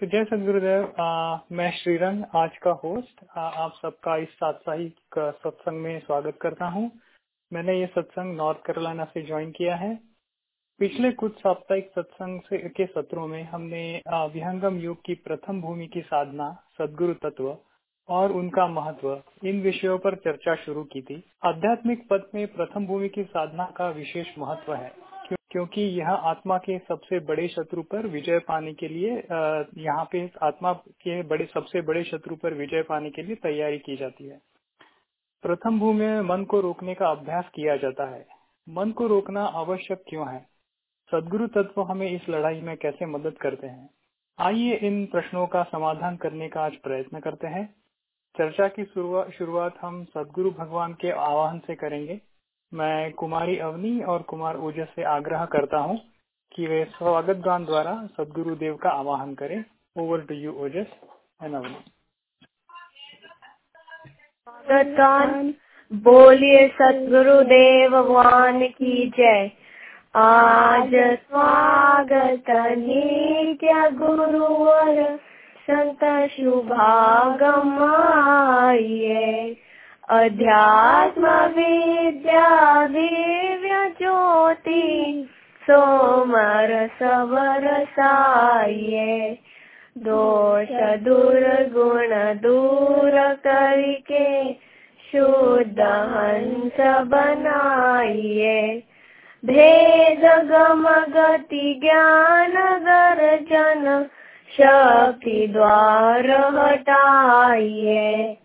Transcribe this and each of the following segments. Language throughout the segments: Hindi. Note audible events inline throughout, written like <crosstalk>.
तो जय सदगुरुदेव मैं श्रीरंग आज का होस्ट आ, आप सबका इस साप्ताहिक सत्संग में स्वागत करता हूँ। मैंने ये सत्संग नॉर्थ कैरोलिना से ज्वाइन किया है। पिछले कुछ साप्ताहिक सत्संग से के सत्रों में हमने विहंगम युग की प्रथम भूमि की साधना सदगुरु तत्व और उनका महत्व इन विषयों पर चर्चा शुरू की थी। आध्यात्मिक पद में प्रथम भूमि की साधना का विशेष महत्व है। क्योंकि यह आत्मा के सबसे बड़े शत्रु पर विजय पाने के लिए यहाँ पे आत्मा के बड़े, सबसे बड़े शत्रु पर विजय पाने के लिए तैयारी की जाती है। प्रथम भूमि में मन को रोकने का अभ्यास किया जाता है। मन को रोकना आवश्यक क्यों है? सदगुरु तत्व हमें इस लड़ाई में कैसे मदद करते हैं? आइए इन प्रश्नों का समाधान करने का आज प्रयत्न करते हैं। चर्चा की शुरुआत हम सदगुरु भगवान के आह्वान से करेंगे। मैं कुमारी अवनी और कुमार ओजस से आग्रह करता हूँ कि वे स्वागत गान द्वारा सदगुरु देव का आवाहन करें। Over to you Ojas and Avani गान, बोलिए भगवान की जय। आज स्वागत नित्य गुरुवर संत शुभागम आइए। अध्यात्म विद्या दिव्य ज्योति सोमर सवर साइए दोष दुर्गुण दूर करके शुद्ध हंस बनाइए भेद गम गति ज्ञान दर्जन शक्ति द्वार हटाइए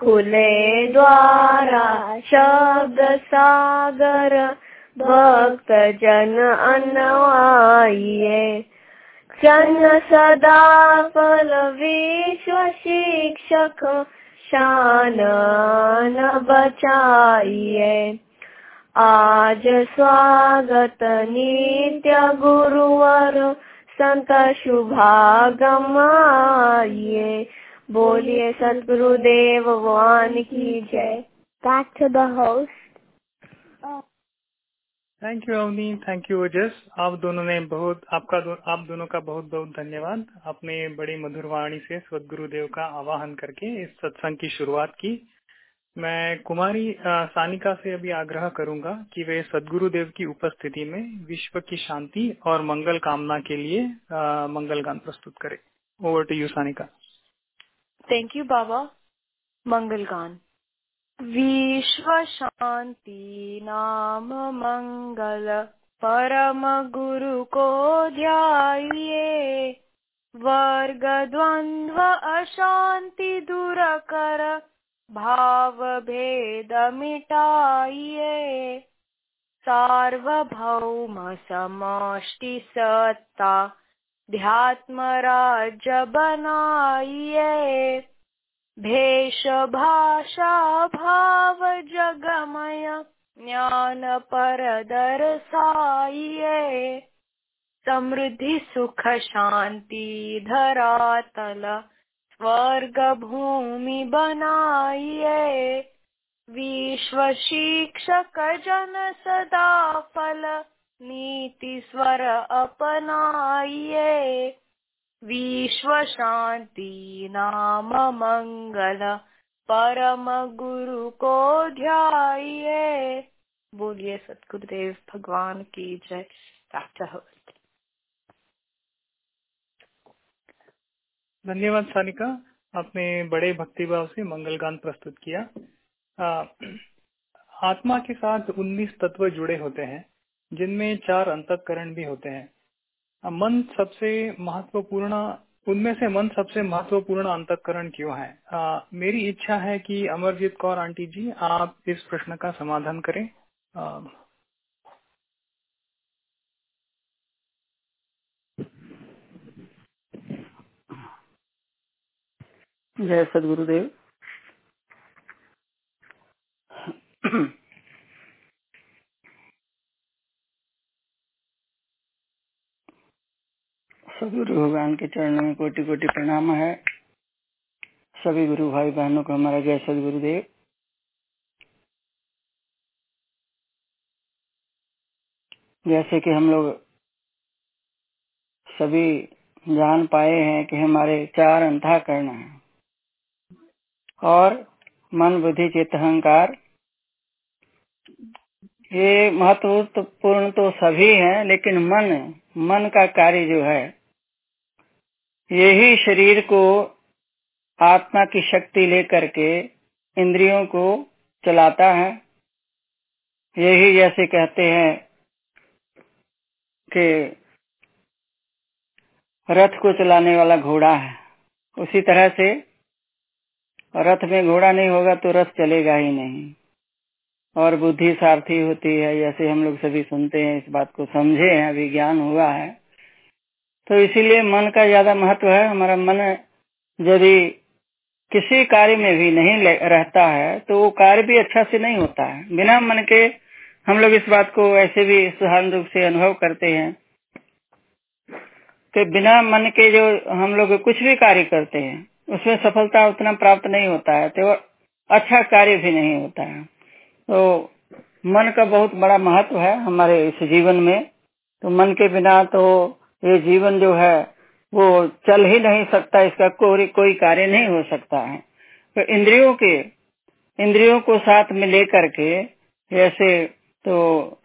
खुले द्वारा शब्द सागर, भक्त जन अन्वाइए। जन सदा फल विश्व शिक्षक, शान बचाइए। आज स्वागत नित्य गुरुवर, संत शुभागम बोलिए सदगुरुदेव भगवान की जय। Back to the host thank you Avani thank you Ojas आप दोनों ने बहुत आपका दो, आप दोनों का बहुत बहुत धन्यवाद। आपने बड़ी मधुर वाणी से सदगुरुदेव का आवाहन करके इस सत्संग की शुरुआत की। मैं कुमारी सानिका से अभी आग्रह करूँगा कि वे सदगुरुदेव की उपस्थिति में विश्व की शांति और मंगल कामना के लिए आ, मंगल गान प्रस्तुत करें। Over to you Sanika. बाबा मंगल गान विश्व शांति नाम मंगल परम गुरु को ध्याइए वर्ग द्वंद्व अशांति दूर कर भाव भेद मिटाइए सार्वभौम समष्टि सत्ता ध्यात्म राज्य बनाइए भेष भाषा भाव जगमय ज्ञान पर दर्शाइए समृद्धि सुख शांति धरातल स्वर्ग भूमि बनाइए विश्व शिक्षक जन सदा फल नीति स्वर अपनाइए। विश्व शांति नाम मंगल। परम गुरु को ध्याइए। बोलिए सतगुरुदेव भगवान की जय। धन्यवाद सानिका। आपने बड़े भक्तिभाव से मंगल गान प्रस्तुत किया। आ, <clears throat> आत्मा के साथ 19 तत्व जुड़े होते हैं। जिनमें चार अंतकरण भी होते हैं। मन सबसे महत्वपूर्ण उनमें से मन सबसे महत्वपूर्ण अंतकरण क्यों है? आ, मेरी इच्छा है कि अमरजीत कौर आंटी जी आप इस प्रश्न का समाधान करें। आ, जय सदगुरुदेव। सदगुरु भगवान के चरणों में कोटि कोटि प्रणाम है। सभी गुरु भाई बहनों को हमारा जय सदगुरुदेव। जैसे कि हम लोग सभी जान पाए हैं कि हमारे चार अंतःकरण हैं और मन, बुद्धि, चित्त, अहंकार, ये महत्वपूर्ण तो सभी हैं, लेकिन मन मन का कार्य जो है यही शरीर को आत्मा की शक्ति लेकर के इंद्रियों को चलाता है। यही जैसे कहते हैं कि रथ को चलाने वाला घोड़ा है। उसी तरह से रथ में घोड़ा नहीं होगा तो रथ चलेगा ही नहीं। और बुद्धि सारथी होती है, जैसे हम लोग सभी सुनते हैं, इस बात को समझे हैं, अभी ज्ञान हुआ है। तो इसीलिए मन का ज़्यादा महत्व है। हमारा मन यदि किसी कार्य में भी नहीं रहता है तो वो कार्य भी अच्छा से नहीं होता है। बिना मन के हम लोग इस बात को ऐसे भी साधारण रूप से अनुभव करते हैं कि बिना मन के जो हम लोग कुछ भी कार्य करते हैं, उसमें सफलता उतना प्राप्त नहीं होता है तो अच्छा कार्य भी नहीं होता है। तो मन का बहुत बड़ा महत्व है हमारे इस जीवन में। तो मन के बिना तो ये जीवन जो है, वो चल ही नहीं सकता, इसका कोई कोई कार्य नहीं हो सकता है। तो इंद्रियों के, इंद्रियों को साथ में लेकर के, जैसे तो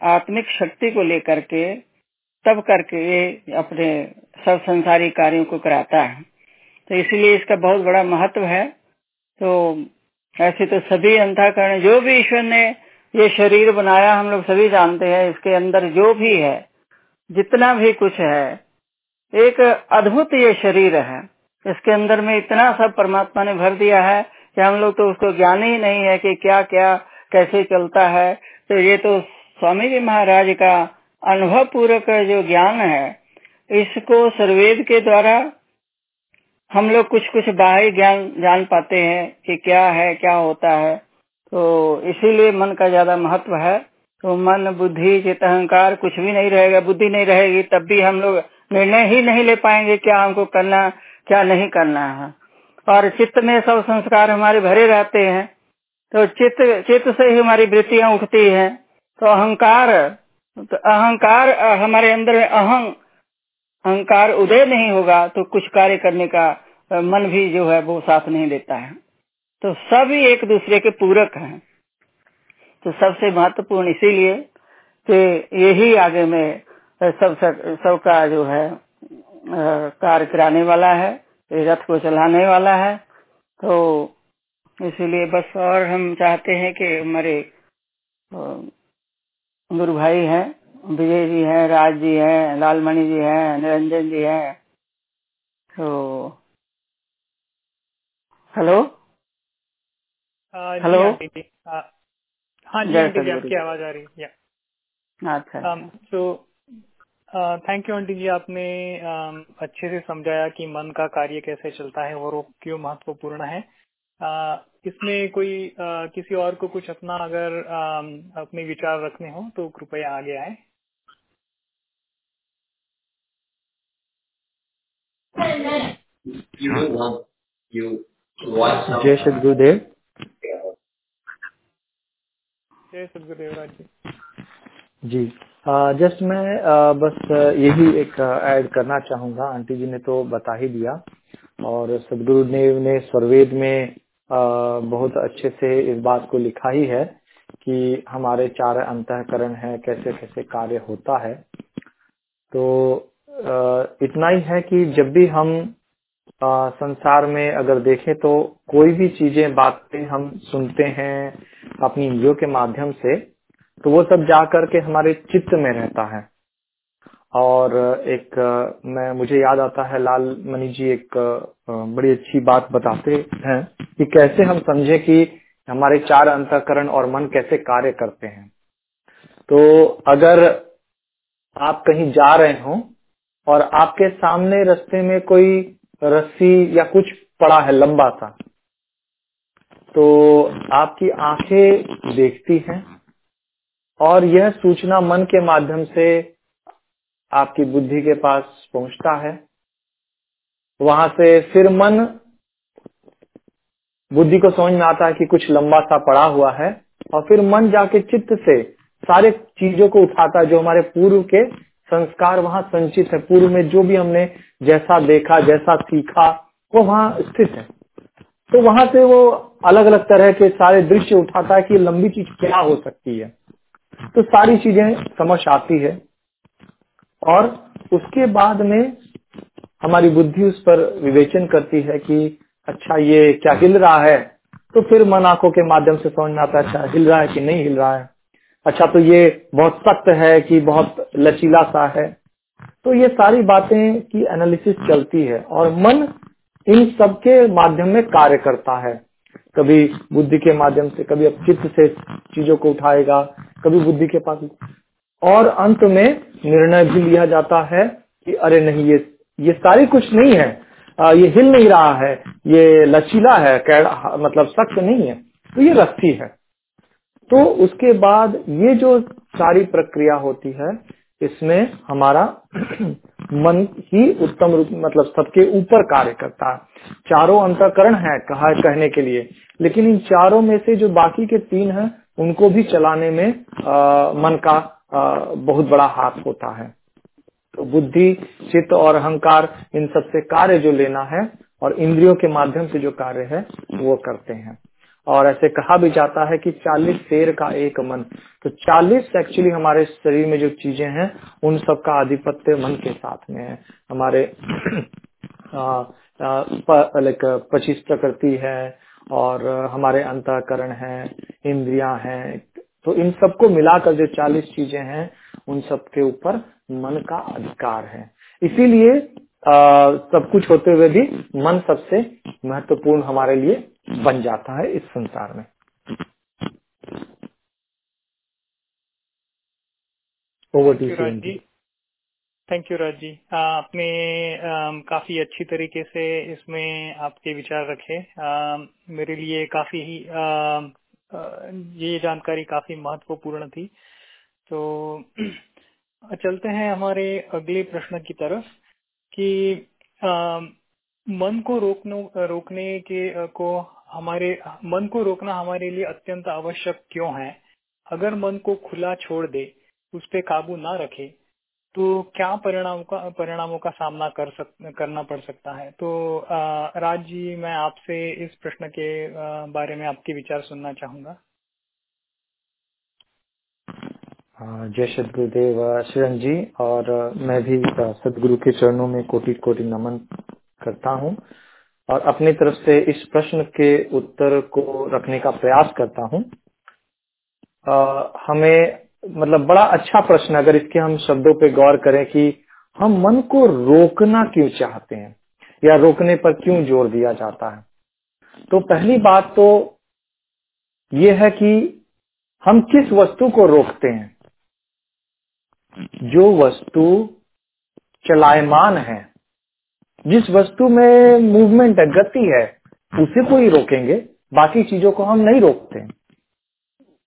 आत्मिक शक्ति को लेकर के, तब करके ये अपने सब संसारी कार्यों को कराता है। तो इसलिए इसका बहुत बड़ा महत्व है। तो ऐसे तो सभी अंतःकरण जो भी ईश्वर ने ये शरीर बनाया, हम लोग सभी जानते हैं, इसके अंदर जो भी है, जितना भी कुछ है एक अद्भुत ये शरीर है। इसके अंदर में इतना सब परमात्मा ने भर दिया है कि हम लोग तो उसको ज्ञान ही नहीं है कि क्या क्या, कैसे चलता है। तो ये तो स्वामी जी महाराज का अनुभव पूर्वक जो ज्ञान है, इसको सर्वेद के द्वारा हम लोग कुछ कुछ बाह्य ज्ञान जान पाते हैं कि क्या है, क्या होता है। तो इसीलिए मन का ज़्यादा महत्व है। तो मन, बुद्धि चित अहंकार कुछ भी नहीं रहेगा, बुद्धि नहीं रहेगी, तब भी हम लोग निर्णय ही नहीं ले पाएँगे क्या हमको करना, क्या नहीं करना है। और चित्त में सब संस्कार हमारे भरे रहते हैं। तो चित्त चित्त से ही हमारी वृत्तियाँ उठती हैं। तो अहंकार तो अहंकार, हमारे अंदर में अहंग अहंकार उदय नहीं होगा तो कुछ कार्य करने का मन भी जो है वो साथ नहीं देता है। तो सभी एक दूसरे के पूरक हैं। तो सबसे महत्वपूर्ण इसीलिए कि यही आगे में सब सब का जो है कार्य कराने वाला है रथ को चलाने वाला है। तो इसीलिए बस और हम चाहते हैं कि हमारे गुरु भाई हैं विजय जी हैं राज जी हैं लालमणि जी हैं निरंजन जी हैं। तो हेलो? हेलो? हाँ जी आपकी आवाज़ आ रही है। अच्छा तो थैंक यू आंटी जी आपने um, अच्छे से समझाया कि मन का कार्य कैसे चलता है और वो क्यों महत्वपूर्ण है। uh, इसमें कोई uh, किसी और को कुछ अपना अगर uh, अपने विचार रखने हो तो कृपया आगे आए। जय सदगुरुदेव जय सदगुरुदेव जी। जस्ट मैं बस यही एक ऐड करना चाहूँगा। आंटी जी ने तो बता ही दिया। और सदगुरुदेव ने स्वरवेद में बहुत अच्छे से इस बात को लिखा ही है कि हमारे चार अंतकरण है कैसे कैसे कार्य होता है। तो इतना ही है कि जब भी हम संसार में अगर देखें तो कोई भी चीज़ें, बातें हम सुनते हैं अपनी इंद्रियों के माध्यम से तो वो सब जा करके हमारे चित्त में रहता है। और एक, मैं, मुझे याद आता है, लाल मणि जी एक बड़ी अच्छी बात बताते हैं कि कैसे हम समझे कि हमारे चार अंतकरण और मन कैसे कार्य करते हैं। तो अगर आप कहीं जा रहे हो और आपके सामने रास्ते में कोई रस्सी या कुछ पड़ा है लंबा सा तो आपकी आँखें देखती हैं और यह सूचना मन के माध्यम से आपकी बुद्धि के पास पहुँचता है। वहाँ से फिर मन बुद्धि को समझ में आता है कि कुछ लंबा सा पड़ा हुआ है और फिर मन जाके चित्त से सारे चीज़ों को उठाता है जो हमारे पूर्व के संस्कार वहाँ संचित है। पूर्व में जो भी हमने जैसा देखा, जैसा सीखा, वो वहाँ स्थित है। तो वहाँ से वो अलग अलग तरह के सारे दृश्य उठाता है कि लंबी चीज़ क्या हो सकती है। तो सारी चीज़ें समझ आती है। और उसके बाद में हमारी बुद्धि उस पर विवेचन करती है कि अच्छा ये क्या हिल रहा है? तो फिर मन आँखों के माध्यम से समझ में आता है अच्छा हिल रहा है कि नहीं हिल रहा है? अच्छा तो ये बहुत सख्त है कि बहुत लचीला सा है? तो ये सारी बातें की एनालिसिस चलती है और मन इन सबके माध्यम में कार्य करता है। कभी बुद्धि के माध्यम से कभी अब चित्त से चीज़ों को उठाएगा कभी बुद्धि के पास। और अंत में निर्णय भी लिया जाता है कि अरे नहीं ये ये सारी कुछ नहीं है। आ, ये हिल नहीं रहा है ये लचीला है मतलब सख्त नहीं है तो ये रस्सी है। तो उसके बाद ये जो सारी प्रक्रिया होती है इसमें हमारा <clears throat> मन ही उत्तम रूप मतलब सबके ऊपर कार्य करता है। चारों अंतकरण है कहा कहने के लिए। लेकिन इन चारों में से जो बाकी के तीन हैं उनको भी चलाने में आ, मन का आ, बहुत बड़ा हाथ होता है। तो बुद्धि चित्त और अहंकार इन सबसे कार्य जो लेना है और इंद्रियों के माध्यम से जो कार्य है वो करते हैं। और ऐसे कहा भी जाता है कि 40 शेर का एक मन। तो 40 एक्चुअली हमारे शरीर में जो चीज़ें हैं, उन सब का आधिपत्य मन के साथ में है। हमारे <clears throat> लाइक पच्चीस प्रकृति है और हमारे अंतकरण है, इंद्रिया है। तो इन सबको मिलाकर जो 40 चीज़ें हैं, उन सब के ऊपर मन का अधिकार है। इसीलिए सब कुछ होते हुए भी मन सबसे महत्वपूर्ण हमारे लिए बन जाता है इस संसार में। थैंक यू राज जी आपने काफ़ी अच्छी तरीके से इसमें आपके विचार रखे। आ, मेरे लिए काफ़ी ही ये जानकारी काफ़ी महत्वपूर्ण थी। तो <clears throat> चलते हैं हमारे अगले प्रश्न की तरफ़। कि आ, मन को रोकने रोकने के को हमारे मन को रोकना हमारे लिए अत्यंत आवश्यक क्यों है? अगर मन को खुला छोड़ दे उस पर काबू ना रखे तो क्या परिणाम का परिणामों का सामना कर सक करना पड़ सकता है? तो राज जी मैं आपसे इस प्रश्न के बारे में आपके विचार सुनना चाहूँगा। जय सदगुरुदेव शरण जी, और मैं भी सदगुरु के चरणों में कोटि कोटि नमन करता हूँ और अपनी तरफ़ से इस प्रश्न के उत्तर को रखने का प्रयास करता हूँ। हमें मतलब बड़ा अच्छा प्रश्न, अगर इसके हम शब्दों पे गौर करें कि हम मन को रोकना क्यों चाहते हैं या रोकने पर क्यों ज़ोर दिया जाता है? तो पहली बात तो ये है कि हम किस वस्तु को रोकते हैं? जो वस्तु चलायमान है जिस वस्तु में मूवमेंट है गति है उसे को ही रोकेंगे बाकी चीज़ों को हम नहीं रोकते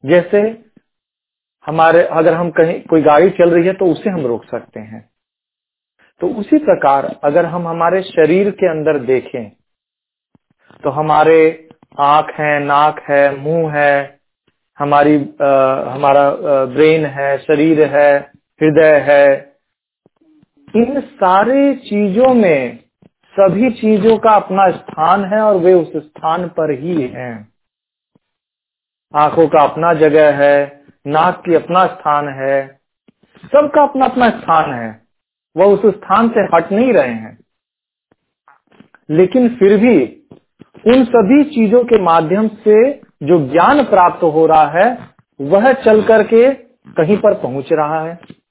जैसे हमारे अगर हम कहीं कोई गाड़ी चल रही है तो उसे हम रोक सकते हैं। तो उसी प्रकार अगर हम हमारे शरीर के अंदर देखें तो हमारे आँख है नाक है मुँह है हमारी आ, हमारा ब्रेन है शरीर है हृदय है। इन सारे चीज़ों में सभी चीज़ों का अपना स्थान है और वे उस स्थान पर ही हैं। आँखों का अपना जगह है, नाक की अपना स्थान है, सबका अपना अपना स्थान है। वह उस स्थान से हट नहीं रहे हैं। लेकिन फिर भी उन सभी चीज़ों के माध्यम से जो ज्ञान प्राप्त हो रहा है, वह चल करके कहीं पर पहुँच रहा है।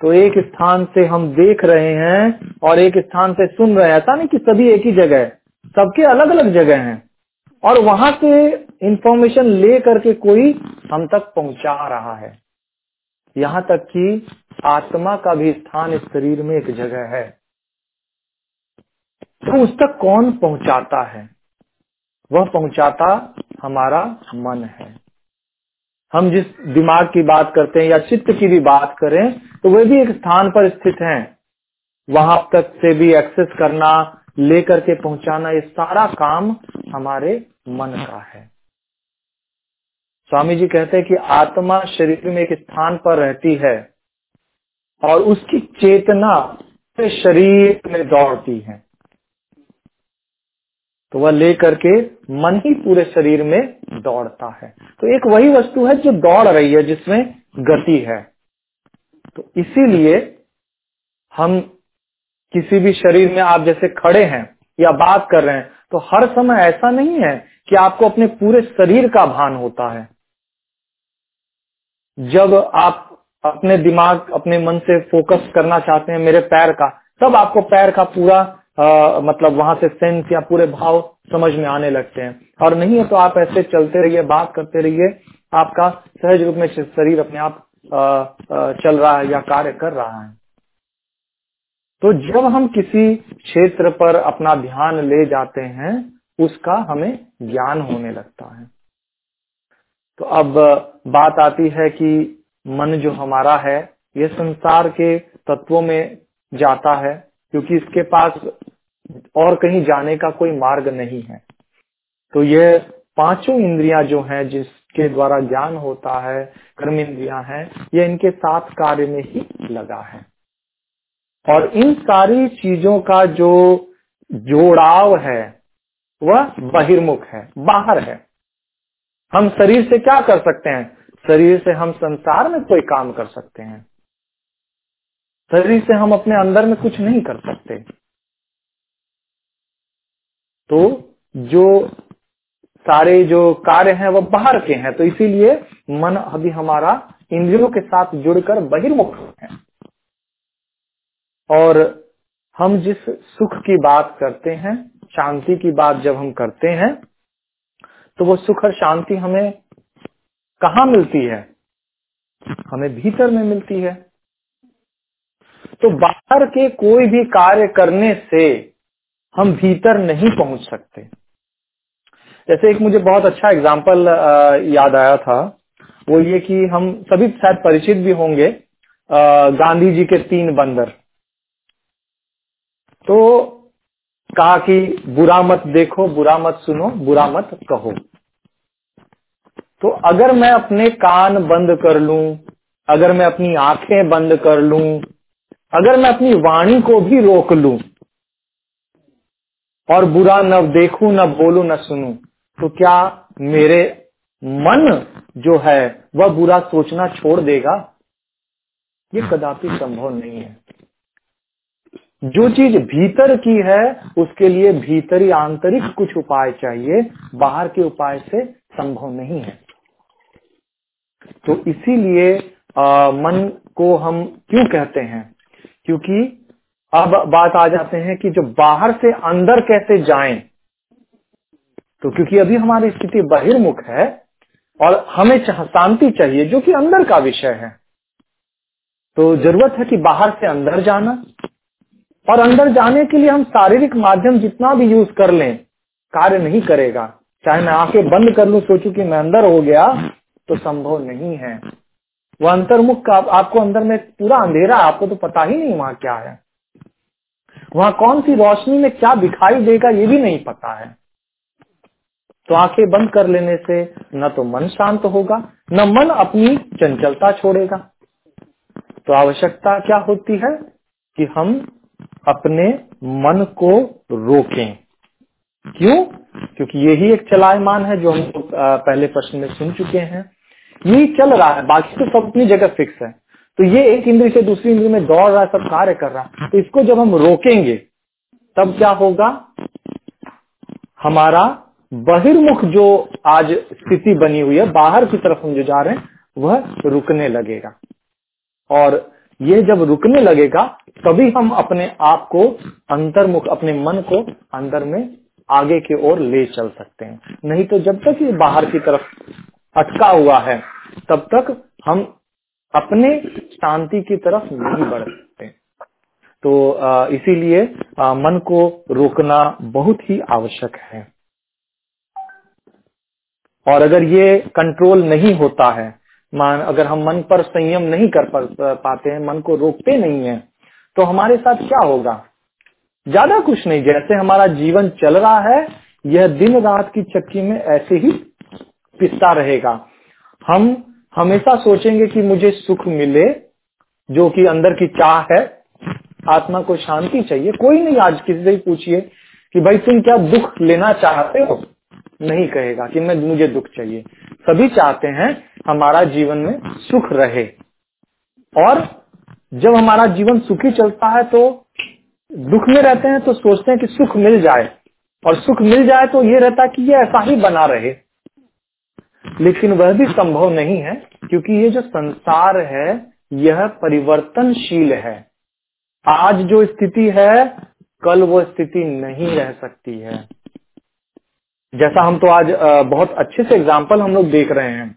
तो एक स्थान से हम देख रहे हैं और एक स्थान से सुन रहे हैं। ऐसा नहीं कि सभी एक ही जगह है। सबके अलग अलग जगह हैं। और वहाँ से इंफॉर्मेशन ले करके कोई हम तक पहुँचा रहा है। यहाँ तक कि आत्मा का भी स्थान इस शरीर में एक जगह है। तो उस तक कौन पहुंचाता है? वह पहुंचाता हमारा मन है। हम जिस दिमाग की बात करते हैं या चित्त की भी बात करें तो वे भी एक स्थान पर स्थित हैं। वहाँ तक से भी एक्सेस करना, लेकर के पहुंचाना, ये सारा काम हमारे मन का है। स्वामी जी कहते हैं कि आत्मा शरीर में एक स्थान पर रहती है और उसकी चेतना शरीर में दौड़ती है। तो वह लेकर के मन ही पूरे शरीर में दौड़ता है। तो एक वही वस्तु है जो दौड़ रही है, जिसमें गति है। तो इसीलिए हम किसी भी शरीर में आप जैसे खड़े हैं या बात कर रहे हैं तो हर समय ऐसा नहीं है कि आपको अपने पूरे शरीर का भान होता है। जब आप अपने दिमाग, अपने मन से फोकस करना चाहते हैं मेरे पैर का, तब आपको पैर का पूरा आ, मतलब वहाँ से सेंस या पूरे भाव समझ में आने लगते हैं। और नहीं है तो आप ऐसे चलते रहिए बात करते रहिए। आपका सहज रूप में शरीर अपने आप आ, आ, चल रहा है या कार्य कर रहा है। तो जब हम किसी क्षेत्र पर अपना ध्यान ले जाते हैं उसका हमें ज्ञान होने लगता है। तो अब बात आती है कि मन जो हमारा है ये संसार के तत्वों में जाता है। क्योंकि इसके पास और कहीं जाने का कोई मार्ग नहीं है। तो ये पाँचों इंद्रियाँ जो हैं, जिसके द्वारा ज्ञान होता है, कर्म इंद्रियाँ हैं, ये इनके साथ कार्य में ही लगा है। और इन सारी चीज़ों का जो जोड़ाव है, वह बहिर्मुख है, बाहर है। हम शरीर से क्या कर सकते हैं? शरीर से हम संसार में कोई काम कर सकते हैं। शरीर से हम अपने अंदर में कुछ नहीं कर सकते। तो जो सारे जो कार्य हैं, वो बाहर के हैं तो इसीलिए मन अभी हमारा इंद्रियों के साथ जुड़कर बहिर्मुख है। और हम जिस सुख की बात करते हैं, शांति की बात जब हम करते हैं तो वो सुख और शांति हमें कहा मिलती है? हमें भीतर में मिलती है। तो बाहर के कोई भी कार्य करने से हम भीतर नहीं पहुँच सकते। जैसे एक मुझे बहुत अच्छा एग्ज़ाम्पल याद आया था। वो ये कि हम सभी शायद परिचित भी होंगे गांधी जी के तीन बंदर। तो कहा कि बुरा मत देखो, बुरा मत सुनो, बुरा मत कहो। तो अगर मैं अपने कान बंद कर लूँ, अगर मैं अपनी आँखें बंद कर लूँ अगर मैं अपनी वाणी को भी रोक लूँ और बुरा न देखूँ, न बोलूँ, न सुनूं तो क्या मेरे मन जो है वह बुरा सोचना छोड़ देगा? ये कदापि संभव नहीं है। जो चीज़ भीतर की है, उसके लिए भीतरी आंतरिक कुछ उपाय चाहिए, बाहर के उपाय से संभव नहीं है। तो इसीलिए मन को हम क्यों कहते हैं? क्योंकि अब बात आ जाते हैं कि जो बाहर से अंदर कैसे जाएँ तो क्योंकि अभी हमारी स्थिति बहिर्मुख है और हमें शांति चाहिए, जो कि अंदर का विषय है। तो ज़रूरत है कि बाहर से अंदर जाना और अंदर जाने के लिए हम शारीरिक माध्यम जितना भी यूज़ कर लें, कार्य नहीं करेगा। चाहे मैं आँखें बंद कर लूँ, सोचू कि मैं अंदर हो गया तो संभव नहीं है। वो अंतर्मुख का आप, आपको अंदर में पूरा अंधेरा आपको तो पता ही नहीं वहाँ क्या है। वहाँ कौन सी रोशनी में क्या दिखाई देगा ये भी नहीं पता है। तो आँखें बंद कर लेने से न तो मन शांत होगा न मन अपनी चंचलता छोड़ेगा। तो आवश्यकता क्या होती है कि हम अपने मन को रोकें। क्यों? क्योंकि यही एक चलायमान है जो हम पहले प्रश्न में सुन चुके हैं। यही चल रहा है, बाकी तो सब अपनी जगह फिक्स है। तो ये एक इंद्री से दूसरी इंद्री में दौड़ रहा है, सब कार्य कर रहा है। तो इसको जब हम रोकेंगे, तब क्या होगा? हमारा बहिर्मुख जो आज स्थिति बनी हुई है, बाहर की तरफ़ हम जो जा रहे हैं, वह रुकने लगेगा। और ये जब रुकने लगेगा, तभी हम अपने आप को अंतर्मुख, अपने मन को अंदर में आगे की ओर ले चल सकते हैं। नहीं तो जब तक ये बाहर की तरफ़ अटका हुआ है, तब तक हम अपने शांति की तरफ़ नहीं बढ़ सकते। तो इसीलिए मन को रोकना बहुत ही आवश्यक है। और अगर ये कंट्रोल नहीं होता है, मान, अगर हम मन पर संयम नहीं कर पाते हैं, मन को रोकते नहीं है तो हमारे साथ क्या होगा? ज़्यादा कुछ नहीं, जैसे हमारा जीवन चल रहा है, यह दिन रात की चक्की में ऐसे ही पिसता रहेगा। हम हमेशा सोचेंगे कि मुझे सुख मिले, जो कि अंदर की चाह है। आत्मा को शांति चाहिए। कोई नहीं आज किसी से ही पूछिए कि भाई तुम क्या दुख लेना चाहते हो? नहीं कहेगा कि मैं, मुझे दुख चाहिए। सभी चाहते हैं हमारा जीवन में सुख रहे। और जब हमारा जीवन सुखी चलता है तो दुख में रहते हैं तो सोचते हैं कि सुख मिल जाए। और सुख मिल जाए तो ये रहता है कि ये ऐसा ही बना रहे। लेकिन वह भी संभव नहीं है, क्योंकि ये जो संसार है, यह परिवर्तनशील है। आज जो स्थिति है, कल वो स्थिति नहीं रह सकती है। जैसा हम तो आज बहुत अच्छे से एग्ज़ाम्पल हम लोग देख रहे हैं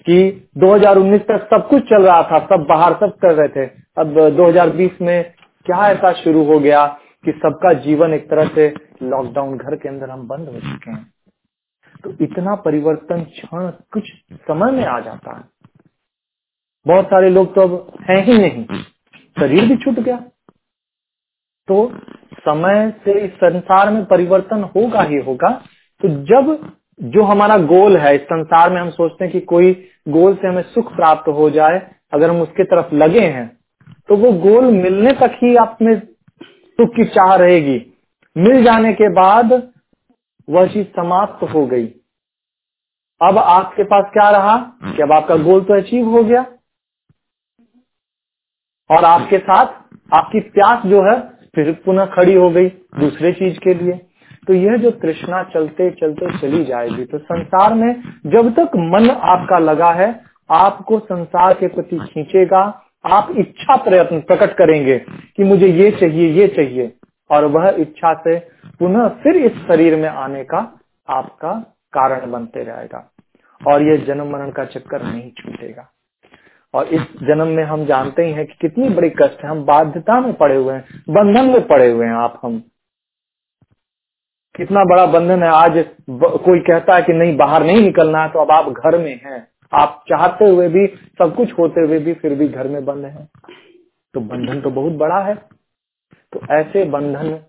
कि 2019 तक सब कुछ चल रहा था, सब बाहर सब कर रहे थे। अब 2020 में क्या ऐसा शुरू हो गया कि सबका जीवन एक तरह से लॉकडाउन घर के अंदर हम बंद हो चुके हैं। तो इतना परिवर्तन क्षण कुछ समय में आ जाता है। बहुत सारे लोग तो अब है ही नहीं। शरीर भी छूट गया। तो समय से इस संसार में परिवर्तन होगा ही होगा। तो जब जो हमारा गोल है, इस संसार में हम सोचते हैं कि कोई गोल से हमें सुख प्राप्त हो जाए, अगर हम उसके तरफ़ लगे हैं तो वो गोल मिलने तक ही आप में सुख की चाह रहेगी। मिल जाने के बाद वह चीज़ समाप्त हो गई। अब आपके पास क्या रहा? कि अब आपका गोल तो अचीव हो गया। और आपके साथ आपकी प्यास जो है फिर पुनः खड़ी हो गई दूसरे चीज़ के लिए। तो यह जो तृष्णा चलते चलते चली जाएगी। तो संसार में जब तक मन आपका लगा है, आपको संसार के प्रति खींचेगा। आप इच्छा प्रयत्न प्रकट करेंगे कि मुझे ये चाहिए ये चाहिए। और वह इच्छा से पुनः फिर इस शरीर में आने का आपका कारण बनते रहेगा। और यह जन्म मरण का चक्कर नहीं छूटेगा। और इस जन्म में हम जानते ही हैं कि कितनी बड़ी कष्ट है। हम बाध्यता में पड़े हुए हैं, बंधन में पड़े हुए हैं आप हम। कितना बड़ा बंधन है। आज कोई कहता है कि नहीं, बाहर नहीं निकलना है तो अब आप घर में हैं। आप चाहते हुए भी, सब कुछ होते हुए भी फिर भी घर में बंद हैं। तो बंधन तो बहुत बड़ा है। तो ऐसे बंधन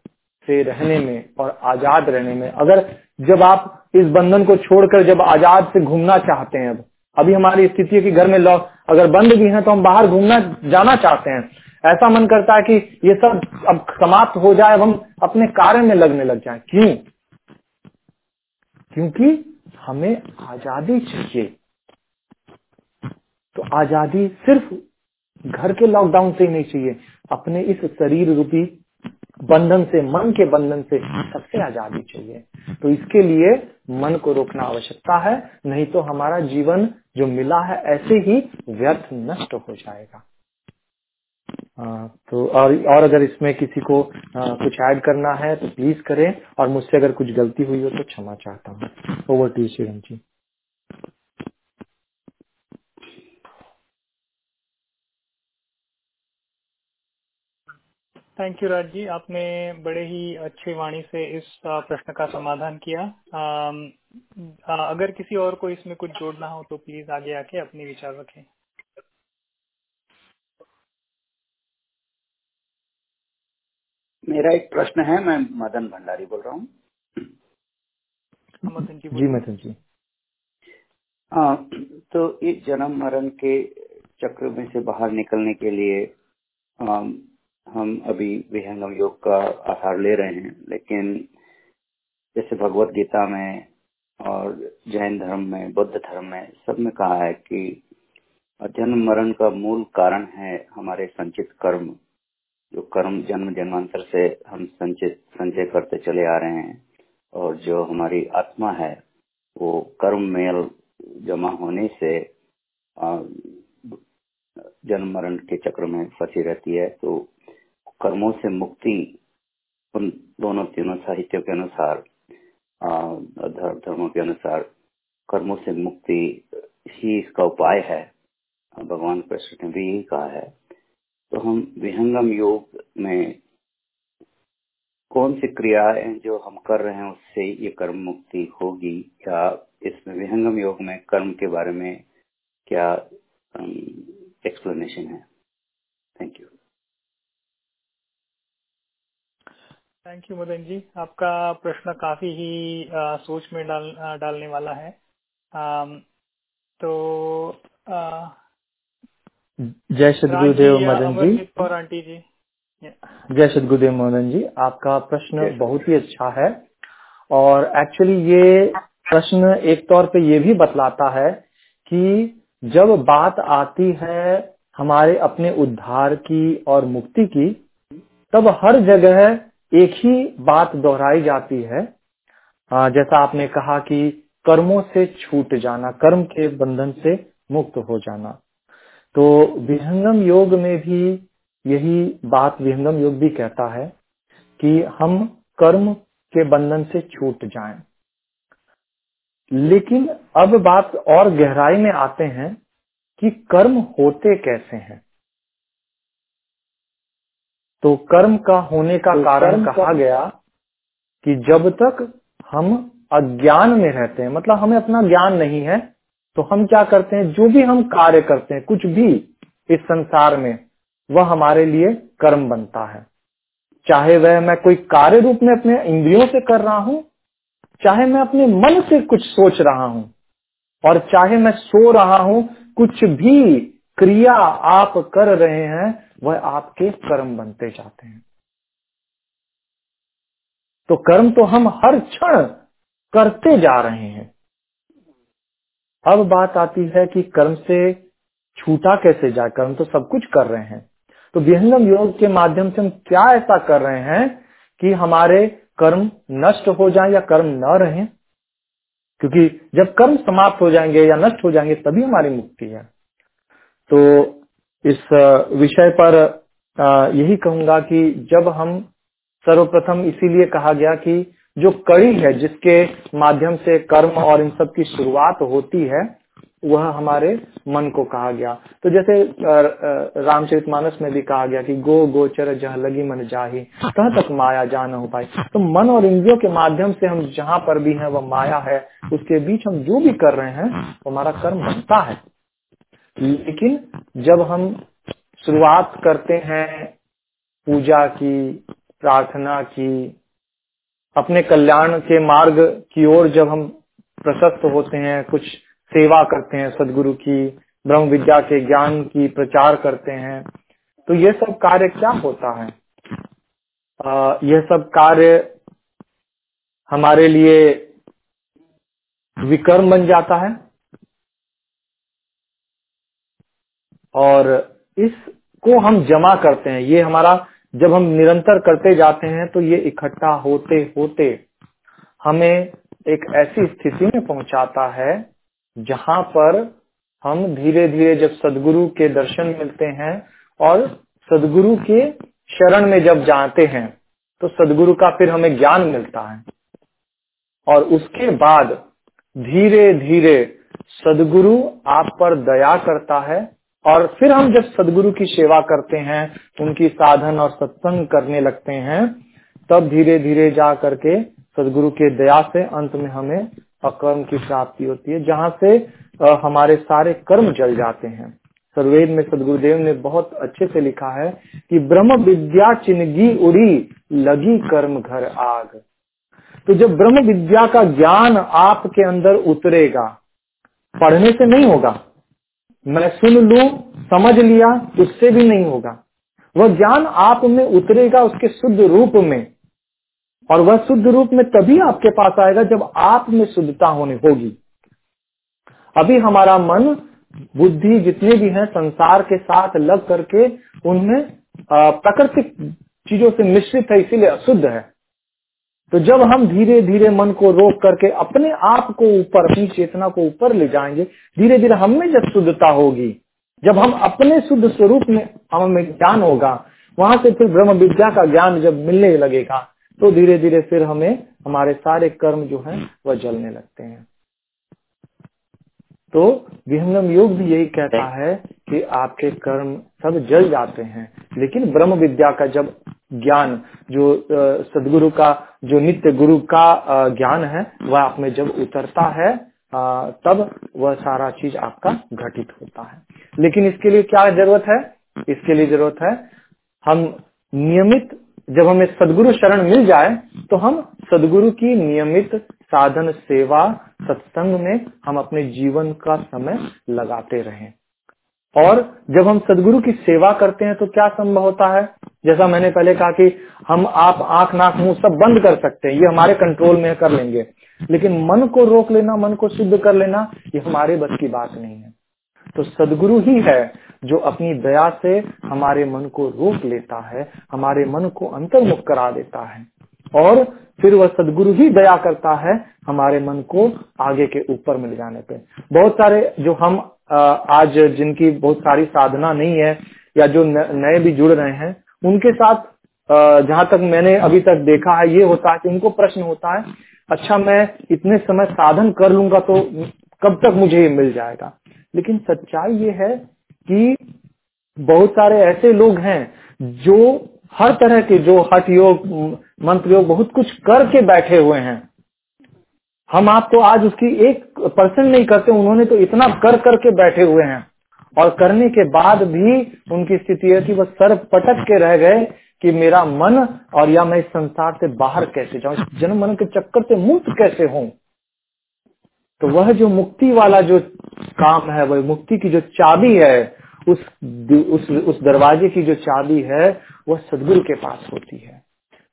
से रहने में और आज़ाद रहने में। अगर जब आप इस बंधन को छोड़कर जब आज़ाद से घूमना चाहते हैं अब अभी हमारी स्थिति है कि घर में लॉक, अगर बंद भी है तो हम बाहर घूमना जाना चाहते हैं। ऐसा मन करता है कि ये सब अब समाप्त हो जाए, अब हम अपने कार्य में लगने लग जाए। क्यों? क्योंकि हमें आज़ादी चाहिए। तो आज़ादी सिर्फ़ घर के लॉकडाउन से ही नहीं चाहिए, अपने इस शरीर रूपी बंधन से मन के बंधन से सबसे आज़ादी चाहिए। तो इसके लिए मन को रोकना आवश्यकता है नहीं तो हमारा जीवन जो मिला है ऐसे ही व्यर्थ नष्ट हो जाएगा। आ, तो और और अगर इसमें किसी को आ, कुछ ऐड करना है तो प्लीज़ करें और मुझसे अगर कुछ गलती हुई हो तो क्षमा चाहता हूँ। Over to Shivan ji thank you Raj ji आपने बड़े ही अच्छी वाणी से इस प्रश्न का समाधान किया। आ, अगर किसी और को इसमें कुछ जोड़ना हो तो प्लीज़ आगे आके अपने विचार रखें। मेरा एक प्रश्न है मैं मदन भंडारी बोल रहा हूँ। हाँ, मदन जी जी मदन जी। आ, तो इस जन्म मरण के चक्र में से बाहर निकलने के लिए आ, हम अभी विहंगम योग का आधार ले रहे हैं, लेकिन जैसे भगवत गीता में और जैन धर्म में, बुद्ध धर्म में सब में कहा है कि जन्म मरण का मूल कारण है हमारे संचित कर्म, जो कर्म जन्म जन्मांतर से हम संचित, संचय करते चले आ रहे हैं। और जो हमारी आत्मा है, वो कर्म मेल जमा होने से जन्म मरण के चक्र में फंसी रहती है तो कर्मों से मुक्ति उन दोनों तीनों साहित्यों के अनुसार धर्मों के अनुसार कर्मों से मुक्ति ही इसका उपाय है। भगवान कृष्ण ने भी यही कहा है। तो हम विहंगम योग में कौन सी क्रियाएँ जो हम कर रहे हैं, उससे ये कर्म मुक्ति होगी? या इसमें विहंगम योग में कर्म के बारे में क्या एक्सप्लेनेशन है? Thank you thank you Madan ji आपका प्रश्न काफ़ी ही आ, सोच में डाल आ, डालने वाला है। आ, तो जय सदगुरुदेव मदन जी। और आंटी जी। जय सदगुरुदेव मदन जी। आपका प्रश्न बहुत ही अच्छा है और एक्चुअली ये प्रश्न एक तौर पे ये भी बतलाता है कि जब बात आती है हमारे अपने उद्धार की और मुक्ति की तब हर जगह एक ही बात दोहराई जाती है। जैसा आपने कहा कि कर्मों से छूट जाना, कर्म के बंधन से मुक्त हो जाना। तो विहंगम योग में भी यही बात विहंगम योग भी कहता है कि हम कर्म के बंधन से छूट जाएँ। लेकिन अब बात और गहराई में आते हैं कि कर्म होते कैसे हैं। तो कर्म का होने का तो कारण कहा गया कि जब तक हम अज्ञान में रहते हैं मतलब हमें अपना ज्ञान नहीं है तो हम क्या करते हैं? जो भी हम कार्य करते हैं कुछ भी इस संसार में वह हमारे लिए कर्म बनता है। चाहे वह मैं कोई कार्य रूप में अपने इंद्रियों से कर रहा हूँ चाहे मैं अपने मन से कुछ सोच रहा हूँ और चाहे मैं सो रहा हूँ कुछ भी क्रिया आप कर रहे हैं वह आपके कर्म बनते जाते हैं। तो कर्म तो हम हर क्षण करते जा रहे हैं। अब बात आती है कि कर्म से छूटा कैसे जाए? कर्म तो सब कुछ कर रहे हैं। तो विहंगम योग के माध्यम से हम क्या ऐसा कर रहे हैं कि हमारे कर्म नष्ट हो जाए या कर्म न रहे? क्योंकि जब कर्म समाप्त हो जाएँगे या नष्ट हो जाएँगे, तभी हमारी मुक्ति है। तो इस विषय पर यही कहूँगा कि जब हम सर्वप्रथम इसीलिए कहा गया कि जो कड़ी है जिसके माध्यम से कर्म और इन सब की शुरुआत होती है, वह हमारे मन को कहा गया। तो जैसे रामचरित मानस में भी कहा गया कि गो गोचर जह लगी मन जाही कहाँ तक माया जा न हो पाई। तो मन और इंद्रियों के माध्यम से हम जहाँ पर भी हैं, वह माया है, उसके बीच हम जो भी कर रहे हैं वो हमारा कर्म बनता है। लेकिन जब हम शुरुआत करते हैं पूजा की, प्रार्थना की, अपने कल्याण के मार्ग की ओर जब हम प्रशस्त होते हैं, कुछ सेवा करते हैं, सदगुरु की, ब्रह्म विद्या के ज्ञान की प्रचार करते हैं तो ये सब कार्य क्या होता है? यह सब कार्य हमारे लिए विकर्म बन जाता है? और इसको हम जमा करते हैं। ये हमारा, जब हम निरंतर करते जाते हैं तो ये इकट्ठा होते होते हमें एक ऐसी स्थिति में पहुंचाता है, जहाँ पर हम धीरे धीरे जब सदगुरु के दर्शन मिलते हैं और सदगुरु के शरण में जब जाते हैं तो सदगुरु का फिर हमें ज्ञान मिलता है। और उसके बाद धीरे धीरे सदगुरु आप पर दया करता है और फिर हम जब सदगुरु की सेवा करते हैं, उनकी साधन और सत्संग करने लगते हैं, तब धीरे धीरे जा करके सदगुरु के दया से अंत में हमें अकर्म की प्राप्ति होती है, जहाँ से हमारे सारे कर्म जल जाते हैं। सर्वेद में सदगुरुदेव ने बहुत अच्छे से लिखा है कि ब्रह्म विद्या चिन्हगी उड़ी, लगी कर्म घर आग। तो जब ब्रह्म विद्या का ज्ञान आपके अंदर उतरेगा, पढ़ने से नहीं होगा मैं सुन लू, समझ लिया, उससे भी नहीं होगा। वह ज्ञान आप में उतरेगा उसके शुद्ध रूप में। और वह शुद्ध रूप में तभी आपके पास आएगा जब आप में शुद्धता होने होगी। अभी हमारा मन, बुद्धि जितने भी हैं, संसार के साथ लग करके उनमें प्राकृतिक चीज़ों से मिश्रित है, इसीलिए अशुद्ध है। तो जब हम धीरे धीरे मन को रोक करके अपने आप को ऊपर, अपनी चेतना को ऊपर ले जाएँगे धीरे धीरे हम में जब शुद्धता होगी, जब हम अपने शुद्ध स्वरूप में हमें ज्ञान होगा, वहाँ से फिर ब्रह्म विद्या का ज्ञान जब मिलने लगेगा तो धीरे धीरे फिर हमें हमारे सारे कर्म जो हैं वह जलने लगते हैं। तो विहंगम योग भी यही कहता है कि आपके कर्म सब जल जाते हैं, लेकिन ब्रह्म विद्या का जब ज्ञान, जो सदगुरु का, जो नित्य गुरु का ज्ञान है, वह आप में जब उतरता है तब वह सारा चीज़ आपका घटित होता है। लेकिन इसके लिए क्या ज़रूरत है? इसके लिए ज़रूरत है, हम नियमित, जब हमें सदगुरु शरण मिल जाए तो हम सदगुरु की नियमित साधन, सेवा, सत्संग में हम अपने जीवन का समय लगाते रहें। और जब हम सदगुरु की सेवा करते हैं तो क्या संभव होता है? जैसा मैंने पहले कहा कि हम आप आँख, नाक, मुँह सब बंद कर सकते हैं, ये हमारे कंट्रोल में कर लेंगे। लेकिन मन को रोक लेना, मन को शुद्ध कर लेना, ये हमारे बस की बात नहीं है। तो सदगुरु ही है जो अपनी दया से हमारे मन को रोक लेता है, हमारे मन को अंतर्मुख करा देता है। और फिर वह सदगुरु ही दया करता है हमारे मन को आगे के ऊपर मिल जाने पे। बहुत सारे जो हम आज जिनकी बहुत सारी साधना नहीं है या जो नए भी जुड़ रहे हैं उनके साथ जहाँ तक मैंने अभी तक देखा है, ये होता है कि उनको प्रश्न होता है अच्छा मैं इतने समय साधन कर लूँगा तो कब तक मुझे ये मिल जाएगा? लेकिन सच्चाई ये है कि बहुत सारे ऐसे लोग हैं जो हर तरह के जो हट योग, मंत्र योग, बहुत कुछ करके बैठे हुए हैं। हम आपको आज उसकी एक परसेंट नहीं करते, उन्होंने तो इतना कर करके बैठे हुए हैं। और करने के बाद भी उनकी स्थिति है कि वह सर पटक के रह गए कि मेरा मन और या मैं इस संसार से बाहर कैसे जाऊँ जन्म मन के चक्कर से मुक्त कैसे हूँ तो वह जो मुक्ति वाला जो काम है, वह मुक्ति की जो चाबी है, उस उस उस दरवाजे की जो चाबी है, वह सदगुरु के पास होती है।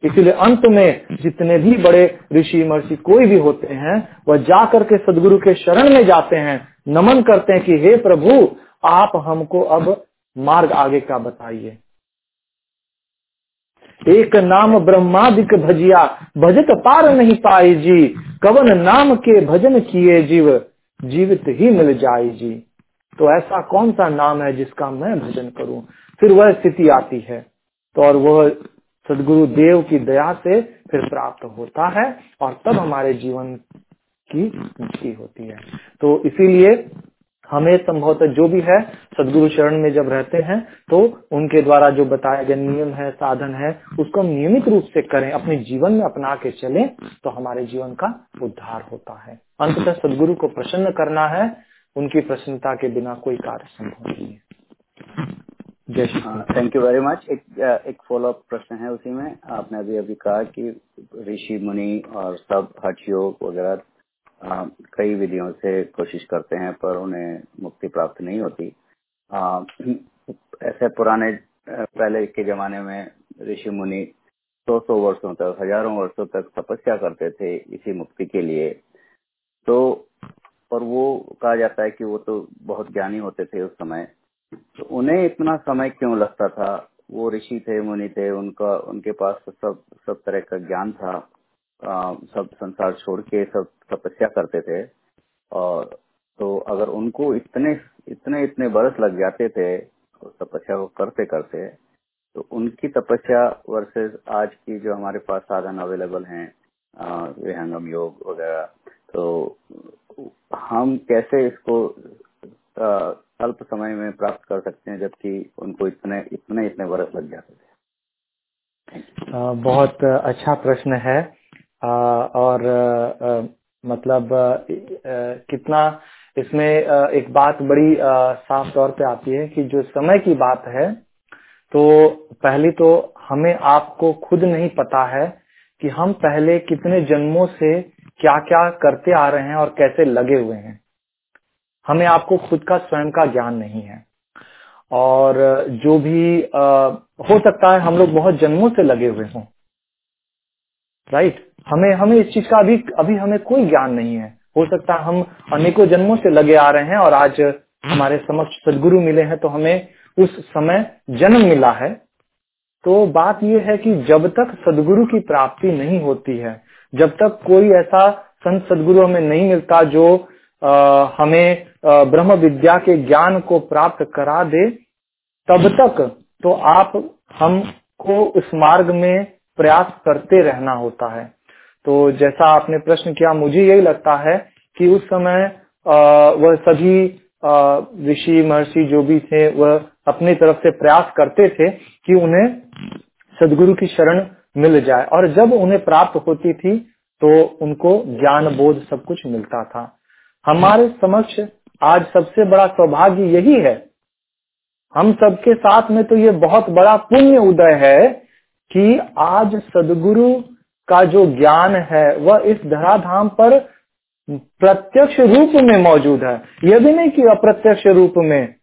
इसीलिए अंत में जितने भी बड़े ऋषि महर्षि कोई भी होते हैं, वह जा करके सदगुरु के शरण में जाते हैं, नमन करते हैं कि हे प्रभु आप हमको अब मार्ग आगे का बताइए। एक नाम ब्रह्मादिक भजिया, भजत पार नहीं पाए जी। कवन नाम के भजन किए जीव, जीवित ही मिल जाए जी। तो ऐसा कौन सा नाम है जिसका मैं भजन करूँ? फिर वह स्थिति आती है। तो और वह सदगुरु देव की दया से फिर प्राप्त होता है और तब हमारे जीवन की मुक्ति होती है। तो इसीलिए हमें संभवतः जो भी है सदगुरु चरण में जब रहते हैं तो उनके द्वारा जो बताया गया नियम है साधन है उसको हम नियमित रूप से करें अपने जीवन में अपना के चले तो हमारे जीवन का उद्धार होता है। अंततः सदगुरु को प्रसन्न करना है उनकी प्रसन्नता के बिना कोई कार्य संभव नहीं है। जय थैंक यू वेरी मच एक एक फॉलो अप प्रश्न है उसी में। आपने अभी अभी कहा कि ऋषि मुनि और सब हठ योग वगैरह कई विधियों से कोशिश करते हैं पर उन्हें मुक्ति प्राप्त नहीं होती। आ, ऐसे पुराने पहले के जमाने में ऋषि मुनि सौ सौ वर्षों तक हज़ारों वर्षों तक तपस्या करते थे इसी मुक्ति के लिए। तो और वो कहा जाता है कि वो तो बहुत ज्ञानी होते थे उस समय। तो उन्हें इतना समय क्यों लगता था? वो ऋषि थे मुनि थे उनका उनके पास सब सब तरह का ज्ञान था। सब संसार छोड़ के सब तपस्या करते थे। और तो अगर उनको इतने इतने इतने बरस लग जाते थे, तपस्या को करते करते तो उनकी तपस्या वर्सेस आज की जो हमारे पास साधन अवेलेबल हैं विहंगम योग वगैरह तो हम कैसे इसको अल्प समय में प्राप्त कर सकते हैं, जबकि उनको इतने इतने इतने बरस लग जाते थे? बहुत अच्छा प्रश्न है। और मतलब कितना इसमें एक बात बड़ी साफ़ तौर पे आती है कि जो समय की बात है तो पहली तो हमें आपको खुद नहीं पता है कि हम पहले कितने जन्मों से क्या क्या करते आ रहे हैं और कैसे लगे हुए हैं। हमें आपको खुद का स्वयं का ज्ञान नहीं है। और जो भी आ, हो सकता है हम लोग बहुत जन्मों से लगे हुए हों राइट हमें हमें इस चीज़ का अभी अभी हमें कोई ज्ञान नहीं है। हो सकता हम अनेकों जन्मों से लगे आ रहे हैं और आज हमारे समक्ष सदगुरु मिले हैं तो हमें उस समय जन्म मिला है। तो बात यह है कि जब तक सदगुरु की प्राप्ति नहीं होती है जब तक कोई ऐसा संत सदगुरु हमें नहीं मिलता जो आ, हमें आ, ब्रह्म विद्या के ज्ञान को प्राप्त करा दे तब तक तो आप हमको उस मार्ग में प्रयास करते रहना होता है। तो जैसा आपने प्रश्न किया, मुझे यही लगता है कि उस समय वह सभी ऋषि, महर्षि जो भी थे, वह अपनी तरफ़ से प्रयास करते थे कि उन्हें सदगुरु की शरण मिल जाए। और जब उन्हें प्राप्त होती थी तो उनको ज्ञान बोध सब कुछ मिलता था। हमारे समक्ष आज सबसे बड़ा सौभाग्य यही है। हम सबके साथ में तो ये बहुत बड़ा पुण्य उदय है कि आज सदगुरु का जो ज्ञान है, वह इस धराधाम पर प्रत्यक्ष रूप में मौजूद है। यह भी नहीं कि अप्रत्यक्ष रूप में।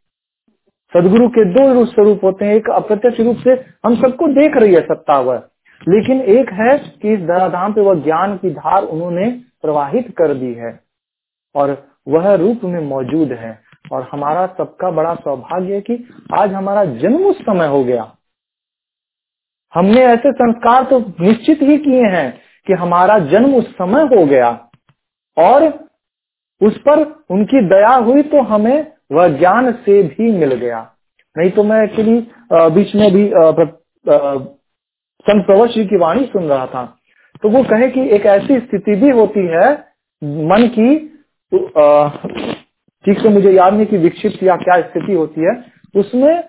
सदगुरु के दो रूप स्वरूप होते हैं, एक अप्रत्यक्ष रूप से हम सबको देख रही है सत्ता वह लेकिन एक है कि इस धराधाम पे वह ज्ञान की धार उन्होंने प्रवाहित कर दी है और वह रूप में मौजूद है। और हमारा सबका बड़ा सौभाग्य है कि आज हमारा जन्म उस समय हो गया। हमने ऐसे संस्कार तो निश्चित ही किए हैं कि हमारा जन्म उस समय हो गया और उस पर उनकी दया हुई तो हमें वह ज्ञान से भी मिल गया। नहीं तो मैं एक्चुअली बीच में भी संत प्रवर श्री की वाणी सुन रहा था। तो वो कहे कि एक ऐसी स्थिति भी होती है, मन की ठीक से मुझे याद नहीं कि विकसित या क्या स्थिति होती है, उसमें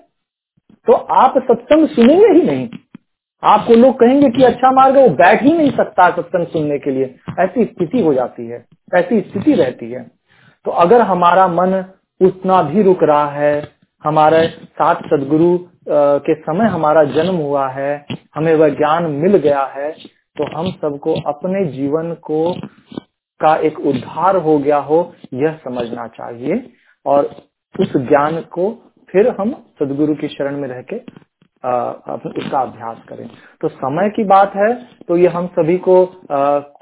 तो आप सत्संग सुनेंगे ही नहीं। आपको लोग कहेंगे कि अच्छा मार्ग है, वो बैठ ही नहीं सकता सत्संग सुनने के लिए। ऐसी स्थिति हो जाती है, ऐसी स्थिति रहती है। तो अगर हमारा मन उतना भी रुक रहा है, हमारे साथ सदगुरु के समय हमारा जन्म हुआ है, हमें वह ज्ञान मिल गया है तो हम सबको अपने जीवन को, का एक उद्धार हो गया हो, यह समझना चाहिए। और उस ज्ञान को फिर हम सदगुरु की शरण में रह के उसका अभ्यास करें। तो समय की बात है तो ये हम सभी को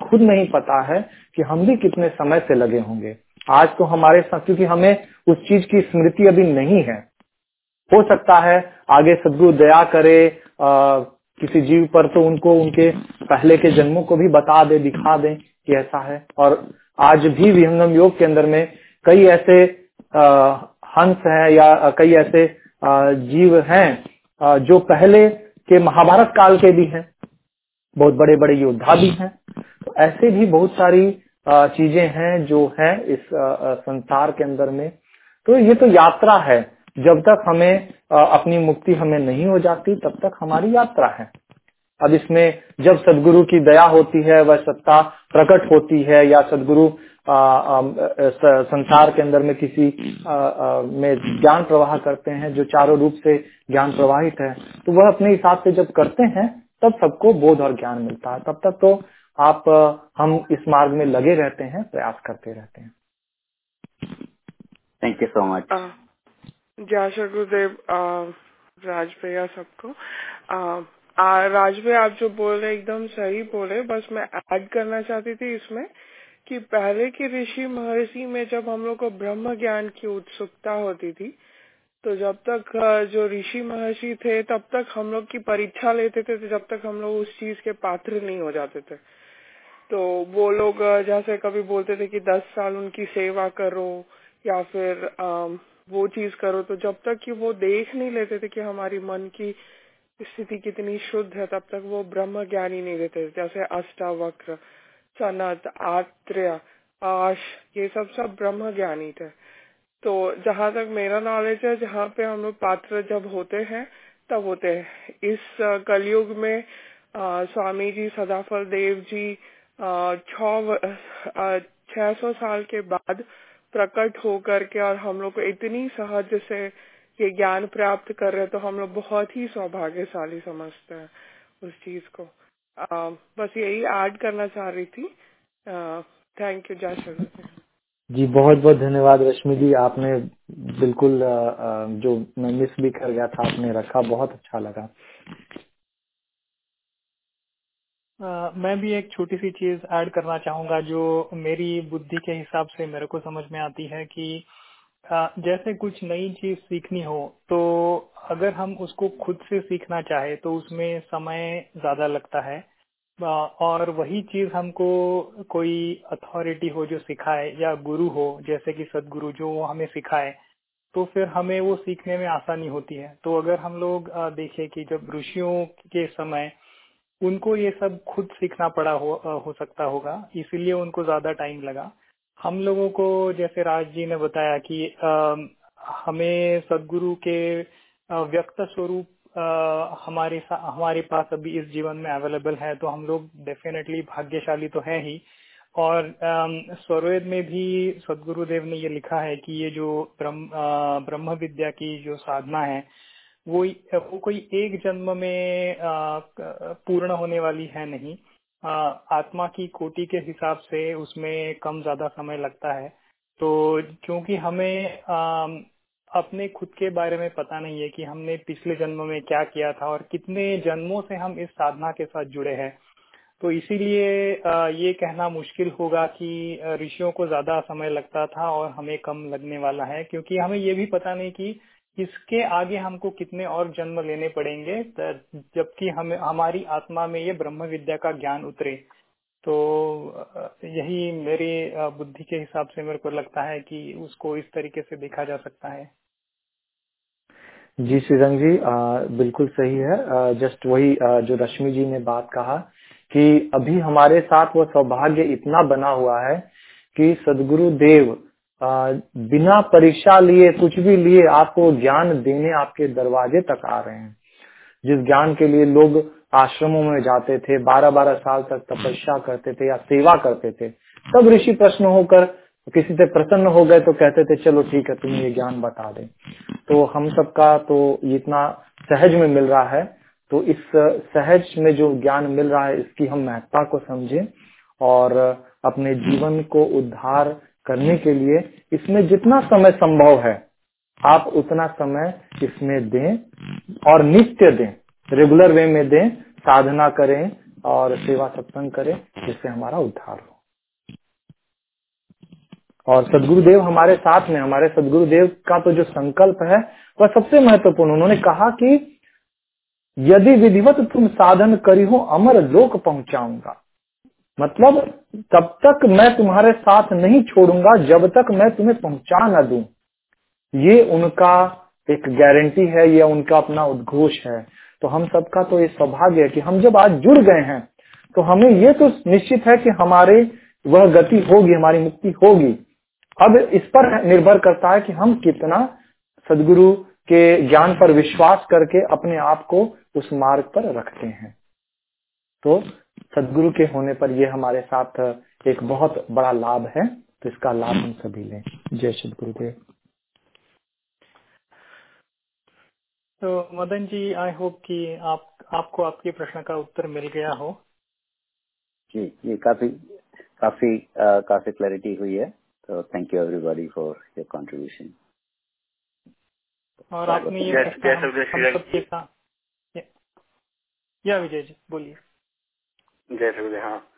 खुद नहीं पता है कि हम भी कितने समय से लगे होंगे। आज तो हमारे साथ क्योंकि हमें उस चीज़ की स्मृति अभी नहीं है। हो सकता है आगे सदगुरु दया करे आ, किसी जीव पर तो उनको उनके पहले के जन्मों को भी बता दे दिखा दे कि ऐसा है। और आज भी विहंगम योग के अंदर में कई ऐसे आ, हंस हैं या कई ऐसे आ, जीव हैं जो पहले के महाभारत काल के भी हैं, बहुत बड़े बड़े योद्धा भी हैं तो ऐसे भी बहुत सारी चीज़ें हैं जो है इस संसार के अंदर में। तो ये तो यात्रा है। जब तक हमें अपनी मुक्ति हमें नहीं हो जाती, तब तक हमारी यात्रा है। अब इसमें जब सदगुरु की दया होती है, वह सत्ता प्रकट होती है, या सदगुरु संसार के अंदर में किसी आ, आ, में ज्ञान प्रवाह करते हैं जो चारों रूप से ज्ञान प्रवाहित है तो वह अपने हिसाब से जब करते हैं तब सबको बोध और ज्ञान मिलता है। तब तक तो आप हम इस मार्ग में लगे रहते हैं प्रयास करते रहते हैं। थैंक यू सो मच जय श्री गुरुदेव राज भैया सबको राज भैया आप जो बोल रहे एकदम सही बोले बस मैं ऐड करना चाहती थी इसमें। कि पहले के ऋषि महर्षि में जब हम लोग को ब्रह्म ज्ञान की उत्सुकता होती थी तो जब तक जो ऋषि महर्षि थे, तब तक हम लोग की परीक्षा लेते थे तो जब तक हम लोग उस चीज़ के पात्र नहीं हो जाते थे। तो वो लोग जैसे कभी बोलते थे कि दस साल उनकी सेवा करो, या फिर वो चीज़ करो तो जब तक कि वो देख नहीं लेते थे कि हमारी मन की स्थिति कितनी शुद्ध है, तब तक वो ब्रह्म ज्ञान नहीं देते जैसे अष्टावक्र सनत आत्र्य आश ये सब सब ब्रह्म ज्ञानी थे। तो जहाँ तक मेरा नॉलेज है जहाँ पे हम लोग पात्र जब होते हैं तब होते हैं। इस कलयुग में आ, स्वामी जी सदाफल देव जी छह सौ साल के बाद प्रकट होकर के और हम लोग को इतनी सहज से ये ज्ञान प्राप्त कर रहे तो हम लोग बहुत ही सौभाग्यशाली समझते हैं उस चीज़ को। बस यही ऐड करना चाह रही थी। थैंक यू जय जी बहुत बहुत धन्यवाद रश्मि जी। आपने बिल्कुल जो मैं मिस भी कर गया था आपने रखा बहुत अच्छा लगा। Uh, मैं भी एक छोटी सी चीज़ ऐड करना चाहूँगा जो मेरी बुद्धि के हिसाब से मेरे को समझ में आती है कि uh, जैसे कुछ नई चीज़ सीखनी हो तो अगर हम उसको खुद से सीखना चाहे तो उसमें समय ज़्यादा लगता है। और वही चीज़ हमको कोई अथॉरिटी हो जो सिखाए या गुरु हो जैसे कि सदगुरु जो वो हमें सिखाए तो फिर हमें वो सीखने में आसानी होती है। तो अगर हम लोग देखें कि जब ऋषियों के समय उनको ये सब खुद सीखना पड़ा हो, हो सकता होगा इसीलिए उनको ज़्यादा टाइम लगा। हम लोगों को जैसे राज जी ने बताया कि आ, हमें सदगुरु के व्यक्त स्वरूप हमारे हमारे पास अभी इस जीवन में अवेलेबल है तो हम लोग डेफिनेटली भाग्यशाली तो है ही। और स्वरवेद में भी सदगुरुदेव ने ये लिखा है कि ये जो ब्रह्म ब्रह्म विद्या की जो साधना है, वो वो कोई एक जन्म में पूर्ण होने वाली है नहीं। आत्मा की कोटि के हिसाब से उसमें कम ज़्यादा समय लगता है। तो क्योंकि हमें अपने खुद के बारे में पता नहीं है कि हमने पिछले जन्म में क्या किया था और कितने जन्मों से हम इस साधना के साथ जुड़े हैं। तो इसीलिए ये कहना मुश्किल होगा कि ऋषियों को ज़्यादा समय लगता था और हमें कम लगने वाला है, क्योंकि हमें ये भी पता नहीं कि इसके आगे हमको कितने और जन्म लेने पड़ेंगे जबकि हमें, हमारी आत्मा में ये ब्रह्म विद्या का ज्ञान उतरे। तो यही मेरी बुद्धि के हिसाब से मेरे को लगता है कि उसको इस तरीके से देखा जा सकता है। जी श्रीरंग जी आ, बिल्कुल सही है। जस्ट वही आ, जो रश्मि जी ने बात कहा कि अभी हमारे साथ वो सौभाग्य इतना बना हुआ है कि सदगुरु देव आ, बिना परीक्षा लिए कुछ भी लिए आपको ज्ञान देने आपके दरवाजे तक आ रहे हैं। जिस ज्ञान के लिए लोग आश्रमों में जाते थे बारह बारह साल तक तपस्या करते थे या सेवा करते थे तब ऋषि प्रश्न होकर किसी से प्रसन्न हो गए तो कहते थे, चलो ठीक है तुम ये ज्ञान बता दे। तो हम सबका तो इतना सहज में मिल रहा है। तो इस सहज में जो ज्ञान मिल रहा है, इसकी हम महत्ता को समझें और अपने जीवन को उद्धार करने के लिए इसमें जितना समय संभव है, आप उतना समय इसमें दें और नित्य दें रेगुलर वे में दें, साधना करें और सेवा सत्संग करें, जिससे हमारा उद्धार हो। और सदगुरुदेव हमारे साथ में, हमारे सदगुरुदेव का तो जो संकल्प है, वह सबसे महत्वपूर्ण। उन्होंने कहा कि यदि विधिवत तुम साधन करी हो अमर लोक पहुंचाऊँगा। मतलब तब तक मैं तुम्हारे साथ नहीं छोड़ूँगा, जब तक मैं तुम्हें पहुँचा न दू। ये उनका एक गारंटी है, या उनका अपना उद्घोष है। तो हम सबका तो ये सौभाग्य है कि हम जब आज जुड़ गए हैं तो हमें ये तो निश्चित है कि हमारे, वह गति होगी, हमारी मुक्ति होगी। अब इस पर निर्भर करता है कि हम कितना सदगुरु के ज्ञान पर विश्वास करके अपने आप को उस मार्ग पर रखते हैं। तो सदगुरु के होने पर ये हमारे साथ एक बहुत बड़ा लाभ है तो इसका लाभ हम सभी लें। जय श्री गुरुदेव। तो मदन जी आई होप कि आप आपको आपके प्रश्न का उत्तर मिल गया हो। जी ये काफ़ी काफ़ी आ, काफ़ी क्लैरिटी हुई है। तो thank you everybody for your contribution और आपने ये या विजय जी बोलिए। जय श्री हाँ।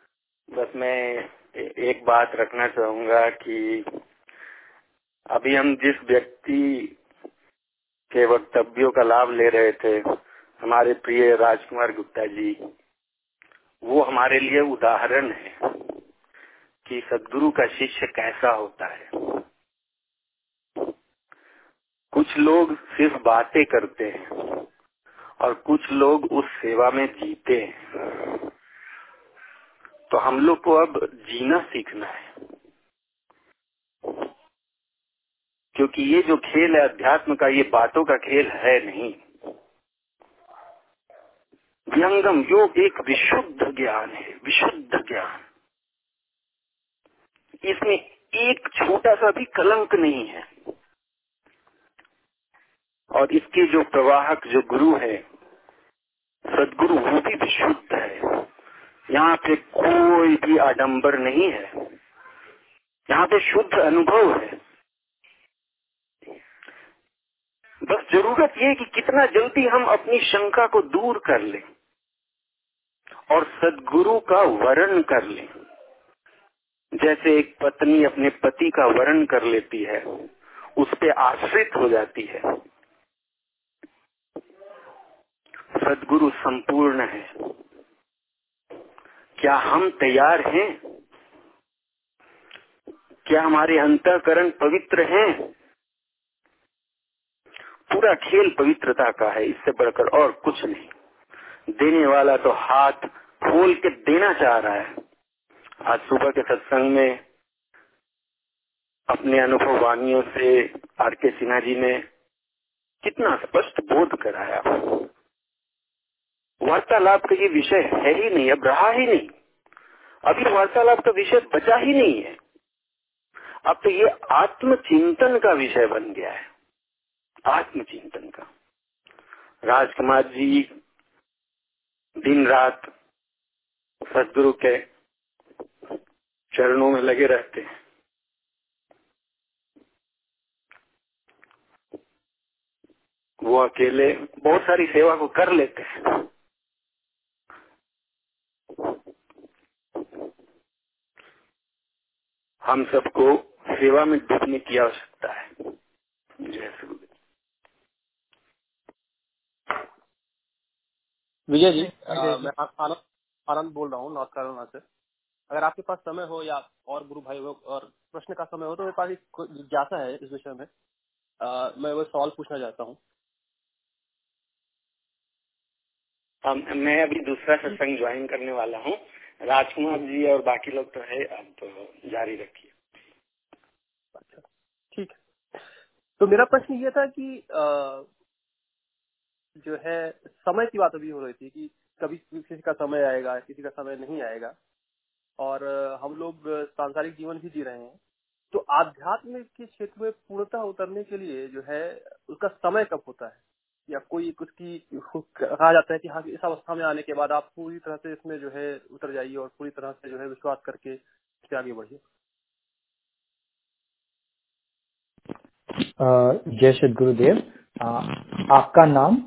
बस मैं एक बात रखना चाहूँगा कि अभी हम जिस व्यक्ति के वक्तव्यों का लाभ ले रहे थे हमारे प्रिय राजकुमार गुप्ता जी वो हमारे लिए उदाहरण है। कि सदगुरु का शिष्य कैसा होता है। कुछ लोग सिर्फ़ बातें करते हैं और कुछ लोग उस सेवा में जीते हैं। तो हम लोग को अब जीना सीखना है। क्योंकि ये जो खेल है, अध्यात्म का, ये बातों का खेल है नहीं। व्यंगम योग एक विशुद्ध ज्ञान है, विशुद्ध ज्ञान। इसमें एक छोटा सा भी कलंक नहीं है। और इसके जो प्रवाहक, जो गुरु है, सदगुरु वो भी विशुद्ध है। यहाँ पे कोई भी आडंबर नहीं है। यहाँ पे शुद्ध अनुभव है। बस ज़रूरत ये कि कितना जल्दी हम अपनी शंका को दूर कर लें और सदगुरु का वरण कर लें। जैसे एक पत्नी अपने पति का वर्ण कर लेती है, उस पर आश्रित हो जाती है। सदगुरु संपूर्ण है। क्या हम तैयार हैं? क्या हमारे अंतकरण पवित्र हैं? पूरा खेल पवित्रता का है, इससे बढ़कर और कुछ नहीं। देने वाला तो हाथ खोल के देना चाह रहा है। आज सुबह के सत्संग में अपने अनुभव वाणियों से आर के सिन्हा जी ने कितना स्पष्ट बोध कराया। वार्तालाप का ये विषय है ही नहीं, अब रहा ही नहीं। अभी वार्तालाप का विषय बचा ही नहीं है। अब तो ये आत्मचिंतन का विषय बन गया है। आत्मचिंतन का। राजकुमार जी दिन रात सदगुरु के चरणों में लगे रहते हैं। वो अकेले बहुत सारी सेवा को कर लेते हैं। हम सबको सेवा में डूबने की आवश्यकता है। जय गुरुदेव विजय जी आ, मैं आनंद आनंद बोल रहा हूँ नॉर्थ कैरोलिना से अगर आपके पास समय हो या और गुरु भाई हो और प्रश्न का समय हो तो मेरे पास एक जिज्ञासा है इस विषय में। आ, मैं वो सवाल पूछना चाहता हूँ। मैं अभी दूसरा सत्संग ज्वाइन करने वाला हूँ। राजकुमार जी और बाकी लोग तो है अब तो जारी रखिए। अच्छा ठीक। है तो मेरा प्रश्न ये था कि आ, जो है समय की बात अभी हो रही थी कि कभी किसी का समय आएगा किसी का समय नहीं आएगा। और हम लोग सांसारिक जीवन भी जी रहे हैं। तो आध्यात्म के क्षेत्र में पूर्णतः उतरने के लिए जो है उसका समय कब होता है? या कोई उसकी कहा जाता है कि हाँ इस अवस्था में आने के बाद आप पूरी तरह से इसमें जो है उतर जाइए और पूरी तरह से जो है विश्वास करके इससे आगे बढ़िए। जय श्री गुरुदेव। आपका नाम?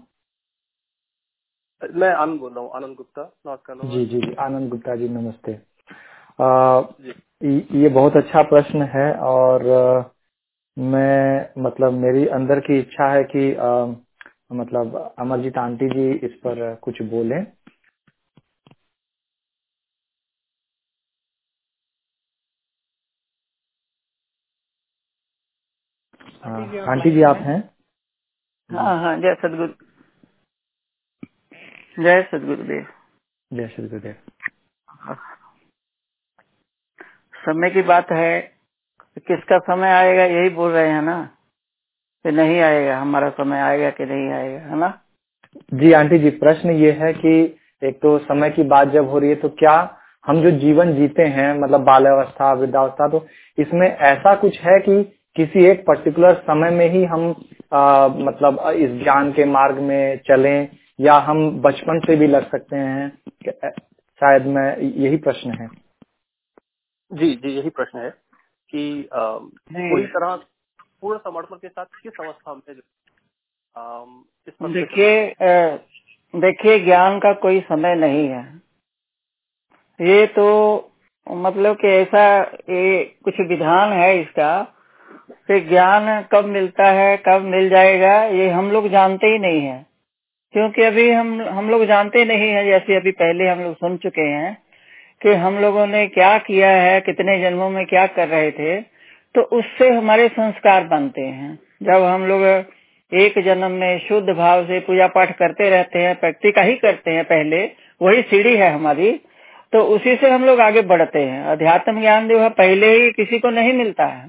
मैं आनंद बोल रहा हूँ आनंद गुप्ता। नमस्कार। जी जी जी आनंद गुप्ता जी नमस्ते। आ, ये बहुत अच्छा प्रश्न है और मैं मतलब मेरी अंदर की इच्छा है कि आ, मतलब अमरजीत आंटी जी इस पर कुछ बोलें। आंटी जी आप हैं? हाँ हाँ जय सदगुरु। जय सदगुरुदेव। जय श्री गुरुदेव समय की बात है किसका समय आएगा यही बोल रहे हैं ना? कि नहीं आएगा हमारा समय आएगा कि नहीं आएगा है ना? जी आंटी जी प्रश्न ये है कि एक तो समय की बात जब हो रही है तो क्या हम जो जीवन जीते हैं मतलब बाल्यावस्था वृद्धावस्था तो इसमें ऐसा कुछ है कि किसी एक पर्टिकुलर समय में ही हम आ, मतलब इस ज्ञान के मार्ग में चलें या हम बचपन से भी लग सकते हैं? शायद मैं यही प्रश्न है। जी जी यही प्रश्न है कि पूरी तरह पूर्ण समर्पण के साथ किस अवस्था में देखिए देखिए ज्ञान का कोई समय नहीं है। ये तो मतलब कि ऐसा ये कुछ विधान है इसका कि ज्ञान कब मिलता है कब मिल जाएगा ये हम लोग जानते ही नहीं है। क्योंकि अभी हम हम लोग जानते नहीं है जैसे अभी पहले हम लोग सुन चुके हैं कि हम लोगों ने क्या किया है, कितने जन्मों में क्या कर रहे थे तो उससे हमारे संस्कार बनते हैं। जब हम लोग एक जन्म में शुद्ध भाव से पूजा पाठ करते रहते हैं, प्रैक्टिस का ही करते हैं पहले, वही सीढ़ी है हमारी तो उसी से हम लोग आगे बढ़ते हैं। अध्यात्म ज्ञान जो है, पहले ही किसी को नहीं मिलता है।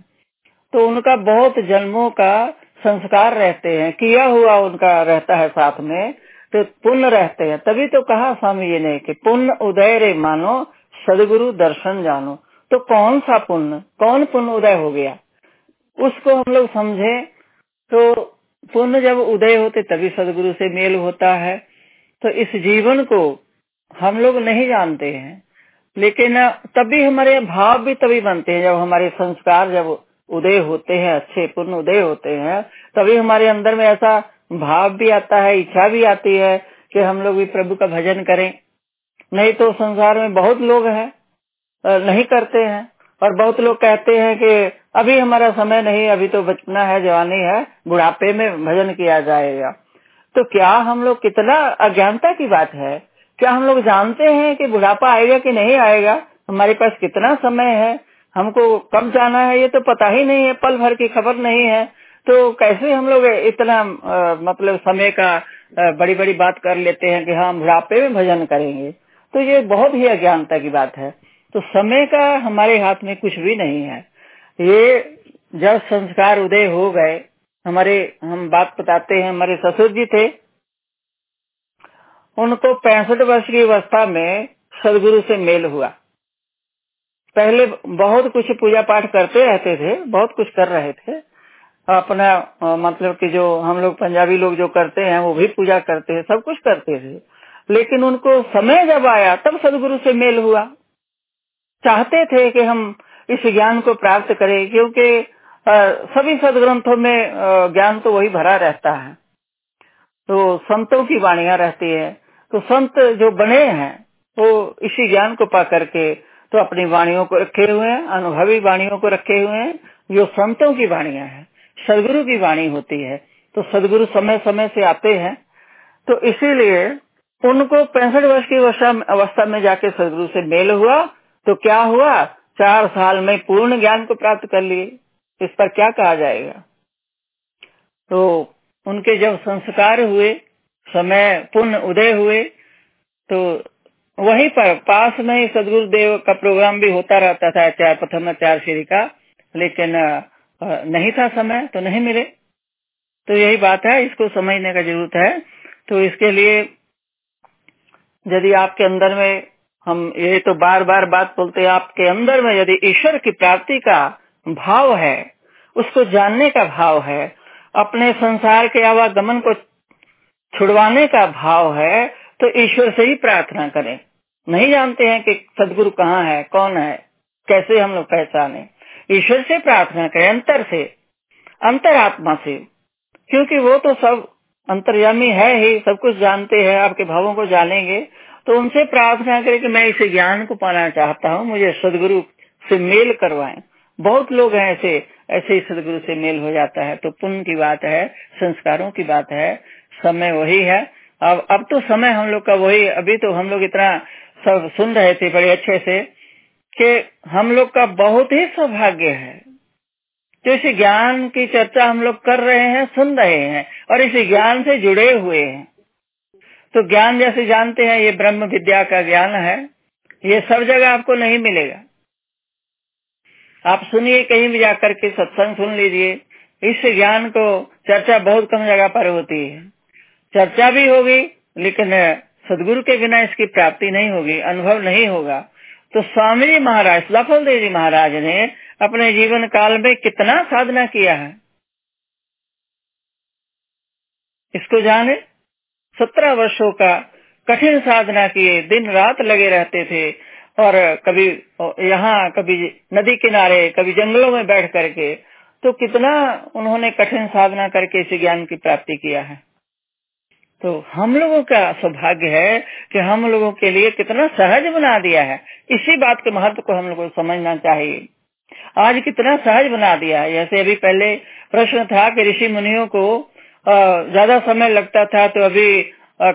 तो उनका बहुत जन्मों का संस्कार रहते हैं, किया हुआ उनका रहता है साथ में तो पुण्य रहते हैं। तभी तो कहा स्वामी जी ने कि पुण्य उदय रे मानो सदगुरु दर्शन जानो। तो कौन सा पुण्य? कौन पुण्य उदय हो गया? उसको हम लोग समझे तो पुण्य जब उदय होते तभी सदगुरु से मेल होता है। तो इस जीवन को हम लोग नहीं जानते हैं, लेकिन तभी हमारे भाव भी तभी बनते हैं। जब हमारे संस्कार जब उदय होते हैं, अच्छे पुण्य उदय होते हैं, तभी हमारे अंदर में ऐसा भाव भी आता है, इच्छा भी आती है कि हम लोग भी प्रभु का भजन करें। नहीं तो संसार में बहुत लोग हैं नहीं करते हैं और बहुत लोग कहते हैं कि अभी हमारा समय नहीं अभी तो बचना है जवानी है बुढ़ापे में भजन किया जाएगा। तो क्या हम लोग कितना अज्ञानता की बात है? क्या हम लोग जानते हैं कि बुढ़ापा आएगा कि नहीं आएगा? हमारे पास कितना समय है? हमको कब जाना है ये तो पता ही नहीं है पल भर की खबर नहीं है। तो कैसे हम लोग इतना आ, मतलब समय का आ, बड़ी बड़ी बात कर लेते हैं कि हाँ बुढ़ापे में भजन करेंगे? तो ये बहुत ही अज्ञानता की बात है। तो समय का हमारे हाथ में कुछ भी नहीं है। ये जब संस्कार उदय हो गए, हमारे, हम बात बताते हैं, हमारे ससुर जी थे, उनको पैंसठ वर्ष की अवस्था में सदगुरु से मेल हुआ। पहले बहुत कुछ पूजा पाठ करते रहते थे, बहुत कुछ कर रहे थे। अपना मतलब कि जो हम लोग, पंजाबी लोग जो करते हैं, वो भी पूजा करते हैं, सब कुछ करते थे। लेकिन उनको समय जब आया, तब सदगुरु से मेल हुआ। चाहते थे कि हम इस ज्ञान को प्राप्त करें, क्योंकि सभी सदग्रंथों में ज्ञान तो वही भरा रहता है। तो संतों की वाणियाँ रहती है। तो संत जो बने हैं, वो इसी ज्ञान को पा करके तो अपनी वाणियों को रखे हुए हैं, अनुभवी वाणियों को रखे हुए हैं, जो संतों की वाणियाँ हैं। सदगुरु की वाणी होती है। तो सदगुरु समय समय से आते हैं। तो इसीलिए उनको पैंसठ वर्ष की अवस्था में जाके सदगुरु से मेल हुआ। तो क्या हुआ? चार साल में पूर्ण ज्ञान को प्राप्त कर लिए। इस पर क्या कहा जाएगा? तो उनके जब संस्कार हुए, समय पुण्य उदय हुए तो वहीं पर पास में ही सदगुरु देव का प्रोग्राम भी होता रहता था, चार प्रथम चार श्री का। लेकिन नहीं था समय तो नहीं मिले। तो यही बात है, इसको समझने का ज़रूरत है। तो इसके लिए यदि आपके अंदर में हम ये तो बार बार बात बोलते हैं, आपके अंदर में यदि ईश्वर की प्राप्ति का भाव है, उसको जानने का भाव है, अपने संसार के आवागमन को छुड़वाने का भाव है तो ईश्वर से ही प्रार्थना करें। नहीं जानते हैं कि सदगुरु कहाँ है, कौन है, कैसे हम लोग पहचाने। ईश्वर से प्रार्थना करें, अंतर से, अंतरात्मा से, क्योंकि वो तो सब अंतर्यामी है ही, सब कुछ जानते हैं, आपके भावों को जानेंगे। तो उनसे प्रार्थना करें कि मैं इसे ज्ञान को पाना चाहता हूँ, मुझे सदगुरु से मेल करवाएँ। बहुत लोग हैं ऐसे ऐसे ही सदगुरु से मेल हो जाता है। तो पुण्य की बात है, संस्कारों की बात है, समय वही है। अब अब तो समय हम लोग का वही, अभी तो हम लोग इतना सब सुन रहे थे बड़े अच्छे से, कि हम लोग का बहुत ही सौभाग्य है। तो इस ज्ञान की चर्चा हम लोग कर रहे हैं, सुन रहे हैं और इस ज्ञान से जुड़े हुए हैं। तो ज्ञान जैसे जानते हैं, ये ब्रह्म विद्या का ज्ञान है। ये सब जगह आपको नहीं मिलेगा। आप सुनिए, कहीं भी जाकर के सत्संग सुन लीजिए। इस ज्ञान को चर्चा बहुत कम जगह पर होती है। चर्चा भी होगी, लेकिन सदगुरु के बिना इसकी प्राप्ति नहीं होगी, अनुभव नहीं होगा। तो स्वामी जी महाराज सफल देव जी महाराज ने अपने जीवन काल में कितना साधना किया है। इसको जाने सत्रह वर्षों का कठिन साधना किए दिन रात लगे रहते थे और कभी यहाँ, कभी नदी किनारे, कभी जंगलों में बैठ करके तो कितना उन्होंने कठिन साधना करके इस ज्ञान की प्राप्ति किया है। तो हम लोगों का सौभाग्य है कि हम लोगों के लिए कितना सहज बना दिया है। इसी बात के महत्व को हम लोग को समझना चाहिए। आज कितना सहज बना दिया है। जैसे अभी पहले प्रश्न था कि ऋषि मुनियों को ज़्यादा समय लगता था तो अभी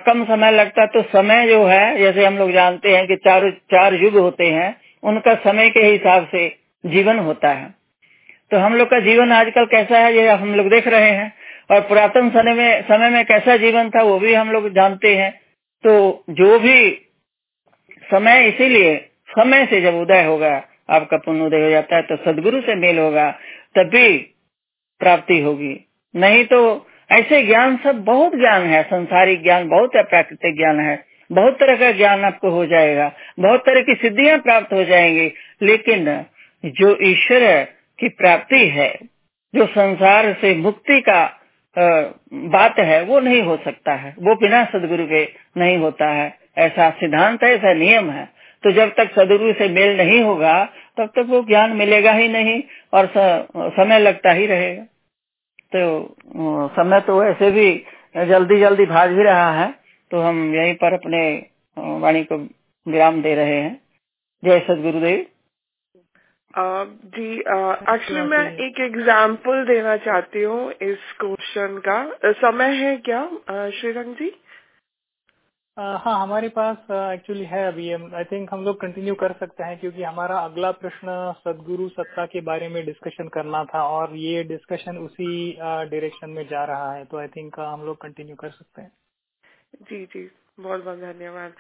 कम समय लगता तो समय जो है, जैसे हम लोग जानते हैं कि चार चार युग होते हैं, उनका समय के हिसाब से जीवन होता है। तो हम लोग का जीवन आजकल कैसा है, ये हम लोग देख रहे हैं। और पुरातन समय में समय में कैसा जीवन था, वो भी हम लोग जानते हैं। तो जो भी समय इसीलिए, समय से जब उदय होगा आपका पुण्य उदय हो जाता है तो सदगुरु से मेल होगा, तभी प्राप्ति होगी। नहीं तो ऐसे ज्ञान सब बहुत ज्ञान है, संसारिक ज्ञान बहुत है, प्राकृतिक ज्ञान है। बहुत तरह का ज्ञान आपको हो जाएगा, बहुत तरह की सिद्धियाँ प्राप्त हो जाएँगी, लेकिन जो ईश्वर की प्राप्ति है, जो संसार से मुक्ति का बात है, वो नहीं हो सकता है। वो बिना सदगुरु के नहीं होता है। ऐसा सिद्धांत है, ऐसा नियम है। तो जब तक सदगुरु से मेल नहीं होगा तब तक वो ज्ञान मिलेगा ही नहीं और समय लगता ही रहेगा। तो समय तो ऐसे भी जल्दी जल्दी भाग भी रहा है तो हम यहीं पर अपने वाणी को विराम दे रहे हैं। जय सदगुरुदेव। Uh, जी एक्चुअली uh, मैं एक एग्ज़ाम्पल देना चाहती हूँ इस क्वेश्चन का। uh, समय है क्या uh, श्रीरंग जी? हाँ हमारे पास एक्चुअली है अभी। आई थिंक हम लोग कंटिन्यू कर सकते हैं क्योंकि हमारा अगला प्रश्न सदगुरु सत्ता के बारे में डिस्कशन करना था और ये डिस्कशन उसी डायरेक्शन में जा रहा है। तो आई थिंक हम लोग कंटिन्यू कर सकते हैं। जी जी। बहुत बहुत धन्यवाद।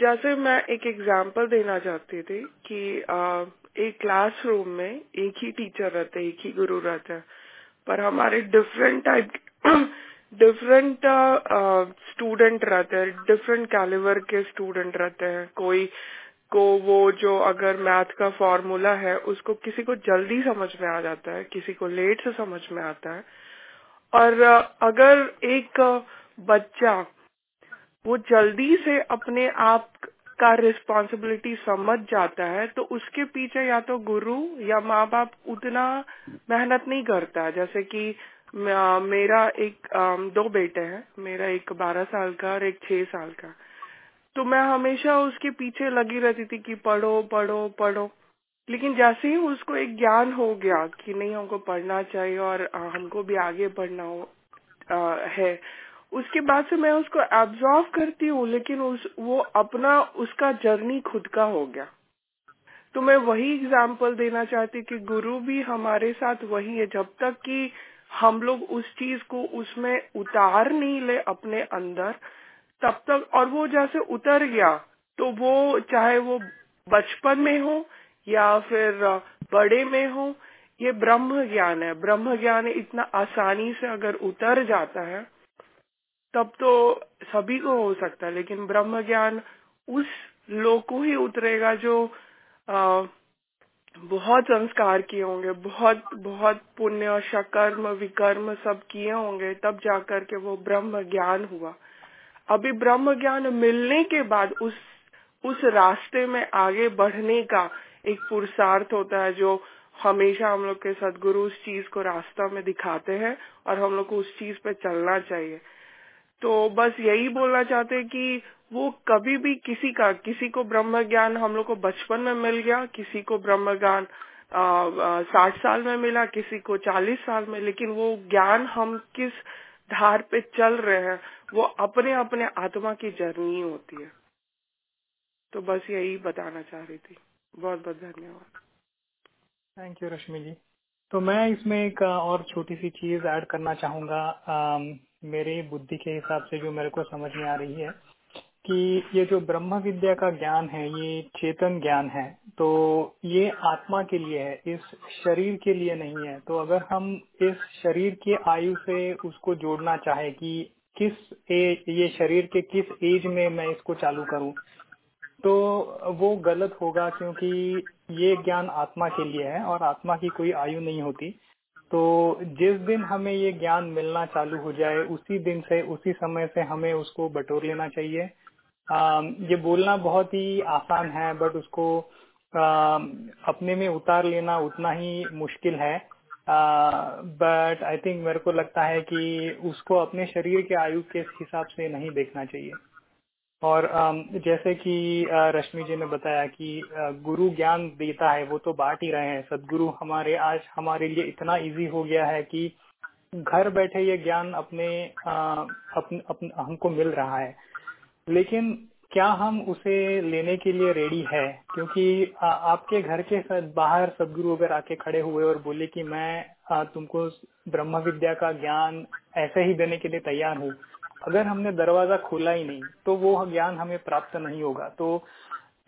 जैसे मैं एक एग्जांपल देना चाहती थी कि एक क्लासरूम में एक ही टीचर रहते, एक ही गुरु रहते, पर हमारे different type different student uh, रहते हैं डिफरेंट कैलिवर के स्टूडेंट रहते हैं। कोई को वो जो अगर मैथ का फॉर्मूला है उसको किसी को जल्दी समझ में आ जाता है किसी को लेट से समझ में आता है। और uh, अगर एक बच्चा वो जल्दी से अपने आप का रिस्पॉन्सिबिलिटी समझ जाता है तो उसके पीछे या तो गुरु या माँ बाप उतना मेहनत नहीं करता। जैसे कि मेरा एक दो बेटे हैं। मेरा एक बारह साल का और एक छह साल का। तो मैं हमेशा उसके पीछे लगी रहती थी कि पढ़ो पढ़ो पढ़ो। लेकिन जैसे ही उसको एक ज्ञान हो गया कि नहीं हमको पढ़ना चाहिए और हमको भी आगे बढ़ना हो आ, है उसके बाद से मैं उसको एब्जॉर्व करती हूँ लेकिन उस वो अपना उसका जर्नी खुद का हो गया। तो मैं वही एग्ज़ाम्पल देना चाहती कि गुरु भी हमारे साथ वही है। जब तक कि हम लोग उस चीज़ को उसमें उतार नहीं ले अपने अंदर तब तक और वो जैसे उतर गया तो वो चाहे वो बचपन में हो या फिर बड़े में हो ये ब्रह्म ज्ञान है। ब्रह्म ज्ञान इतना आसानी से अगर उतर जाता है तब तो सभी को हो सकता है लेकिन ब्रह्म ज्ञान उस लोग को ही उतरेगा जो आ, बहुत संस्कार किए होंगे, बहुत बहुत पुण्य और शकर्म, विकर्म सब किए होंगे, तब जाकर के वो ब्रह्म ज्ञान हुआ। अभी ब्रह्म ज्ञान मिलने के बाद उस उस रास्ते में आगे बढ़ने का एक पुरुषार्थ होता है जो हमेशा हम लोग के सदगुरु उस चीज़ को रास्ता में दिखाते हैं और हम लोग को उस चीज़ पे चलना चाहिए। तो बस यही बोलना चाहते हैं कि वो कभी भी किसी का, किसी को ब्रह्म ज्ञान हम लोग को बचपन में मिल गया, किसी को ब्रह्म ज्ञान साठ साल में मिला, किसी को चालीस साल में, लेकिन वो ज्ञान हम किस धार पे चल रहे हैं, वो अपने अपने आत्मा की जर्नी होती है। तो बस यही बताना चाह रही थी। बहुत बहुत धन्यवाद। थैंक यू रश्मि जी तो मैं इसमें एक और छोटी सी चीज़ ऐड करना चाहूँगा। मेरे बुद्धि के हिसाब से जो मेरे को समझ में आ रही है कि ये जो ब्रह्म विद्या का ज्ञान है ये चेतन ज्ञान है तो ये आत्मा के लिए है इस शरीर के लिए नहीं है। तो अगर हम इस शरीर की आयु से उसको जोड़ना चाहे कि किस ए, ये शरीर के किस एज में मैं इसको चालू करूँ तो वो गलत होगा क्योंकि ये ज्ञान आत्मा के लिए है और आत्मा की कोई आयु नहीं होती। तो जिस दिन हमें ये ज्ञान मिलना चालू हो जाए उसी दिन से उसी समय से हमें उसको बटोर लेना चाहिए। ये बोलना बहुत ही आसान है बट उसको अपने में उतार लेना उतना ही मुश्किल है। बट आई थिंक मेरे को लगता है कि उसको अपने शरीर के आयु के हिसाब से नहीं देखना चाहिए। और जैसे कि रश्मि जी ने बताया कि गुरु ज्ञान देता है वो तो बांट ही रहे हैं। सदगुरु हमारे आज हमारे लिए इतना इजी हो गया है कि घर बैठे ये ज्ञान अपने अपने, अपने हमको मिल रहा है। लेकिन क्या हम उसे लेने के लिए रेडी है? क्योंकि आ, आपके घर के बाहर सदगुरु अगर आके खड़े हुए और बोले कि मैं आ, तुमको ब्रह्म विद्या का ज्ञान ऐसे ही देने के लिए तैयार हूँ अगर हमने दरवाज़ा खोला ही नहीं तो वो ज्ञान हमें प्राप्त नहीं होगा। तो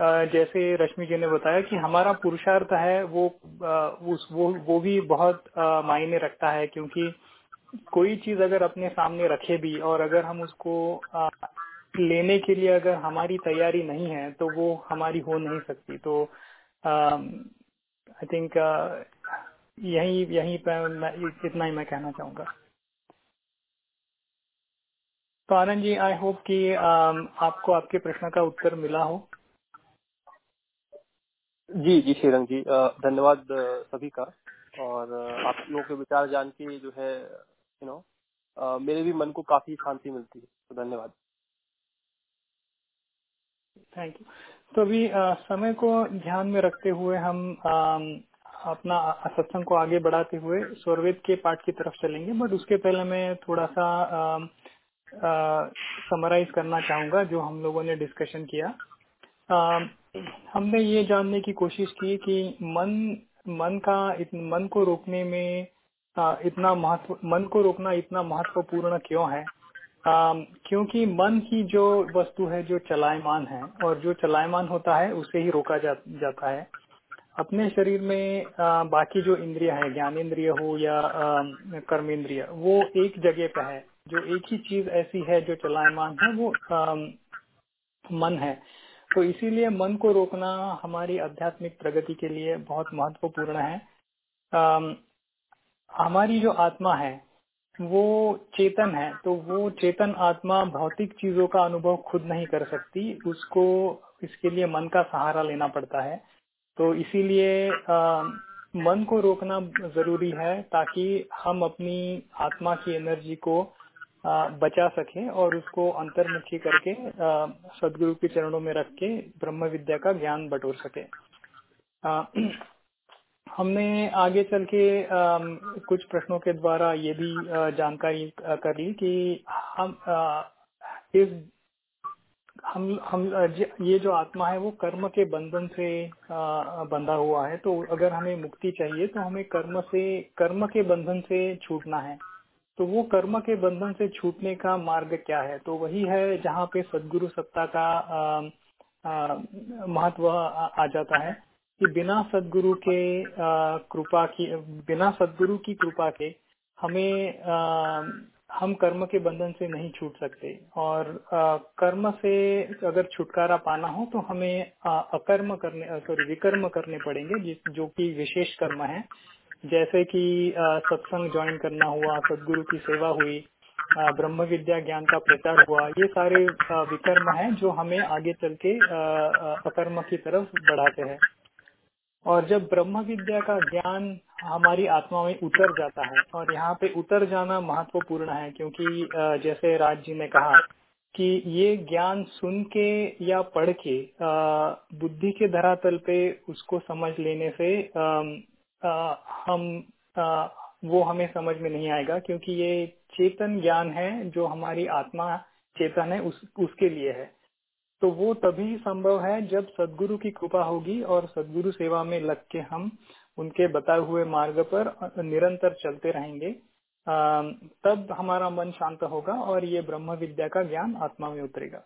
आ, जैसे रश्मि जी ने बताया कि हमारा पुरुषार्थ है वो उस वो वो भी बहुत मायने रखता है क्योंकि कोई चीज़ अगर अपने सामने रखे भी और अगर हम उसको लेने के लिए अगर हमारी तैयारी नहीं है तो वो हमारी हो नहीं सकती। तो आई थिंक यही यही पर इतना ही मैं कहना चाहूँगा। तो आनंद जी आई होप कि आपको आपके प्रश्न का उत्तर मिला हो। जी जी, श्रीरंग जी धन्यवाद सभी का। और आप लोगों के विचार जान के जो है यू नो मेरे भी मन को काफ़ी शांति मिलती है। तो धन्यवाद। थैंक यू तो अभी समय को ध्यान में रखते हुए हम अपना सत्संग को आगे बढ़ाते हुए स्वर्वेद के पाठ की तरफ़ चलेंगे बट उसके पहले मैं थोड़ा सा समराइज करना चाहूँगा जो हम लोगों ने डिस्कशन किया। आ, हमने ये जानने की कोशिश की कि मन मन का मन को रोकने में आ, इतना महत्व मन को रोकना इतना महत्वपूर्ण क्यों है? क्योंकि मन ही जो वस्तु है जो चलायमान है और जो चलायमान होता है उसे ही रोका जा, जाता है। अपने शरीर में आ, बाकी जो इंद्रिया है ज्ञानेन्द्रिय हो या कर्मेंद्रिय वो एक जगह पे है। जो एक ही चीज़ ऐसी है जो चलायमान है वो आ, मन है। तो इसीलिए मन को रोकना हमारी आध्यात्मिक प्रगति के लिए बहुत महत्वपूर्ण है। आ, हमारी जो आत्मा है वो चेतन है तो वो चेतन आत्मा भौतिक चीज़ों का अनुभव खुद नहीं कर सकती उसको इसके लिए मन का सहारा लेना पड़ता है। तो इसीलिए मन को रोकना ज़रूरी है ताकि हम अपनी आत्मा की एनर्जी को आ, बचा सके और उसको अंतर्मुखी करके सदगुरु के चरणों में रख के ब्रह्म विद्या का ज्ञान बटोर सके। हमने आगे चल के कुछ प्रश्नों के द्वारा ये भी जानकारी कर ली कि हम इस, हम हम ये जो आत्मा है वो कर्म के बंधन से बंधा हुआ है। तो अगर हमें मुक्ति चाहिए तो हमें कर्म से, कर्म के बंधन से छूटना है। तो वो कर्म के बंधन से छूटने का मार्ग क्या है? तो वही है जहाँ पे सदगुरु सत्ता का महत्व आ जाता है। कि बिना सदगुरु के कृपा की बिना सदगुरु की कृपा के हमें आ, हम कर्म के बंधन से नहीं छूट सकते। और आ, कर्म से अगर छुटकारा पाना हो तो हमें आ, अकर्म करने सॉरी विकर्म करने पड़ेंगे जिस जो कि विशेष कर्म है। जैसे कि सत्संग ज्वाइन करना हुआ सदगुरु की सेवा हुई ब्रह्म विद्या ज्ञान का प्रचार हुआ ये सारे विकर्म हैं जो हमें आगे चल के अकर्म की तरफ़ बढ़ाते हैं। और जब ब्रह्म विद्या का ज्ञान हमारी आत्मा में उतर जाता है, और यहाँ पे उतर जाना महत्वपूर्ण है, क्योंकि जैसे राज जी ने कहा कि ये ज्ञान सुन के या पढ़ के बुद्धि के धरातल पे उसको समझ लेने से हम वो हमें समझ में नहीं आएगा, क्योंकि ये चेतन ज्ञान है जो हमारी आत्मा चेतन है उस, उसके लिए है। तो वो तभी संभव है जब सदगुरु की कृपा होगी और सदगुरु सेवा में लग के हम उनके बताए हुए मार्ग पर निरंतर चलते रहेंगे। तब हमारा मन शांत होगा और ये ब्रह्म विद्या का ज्ञान आत्मा में उतरेगा।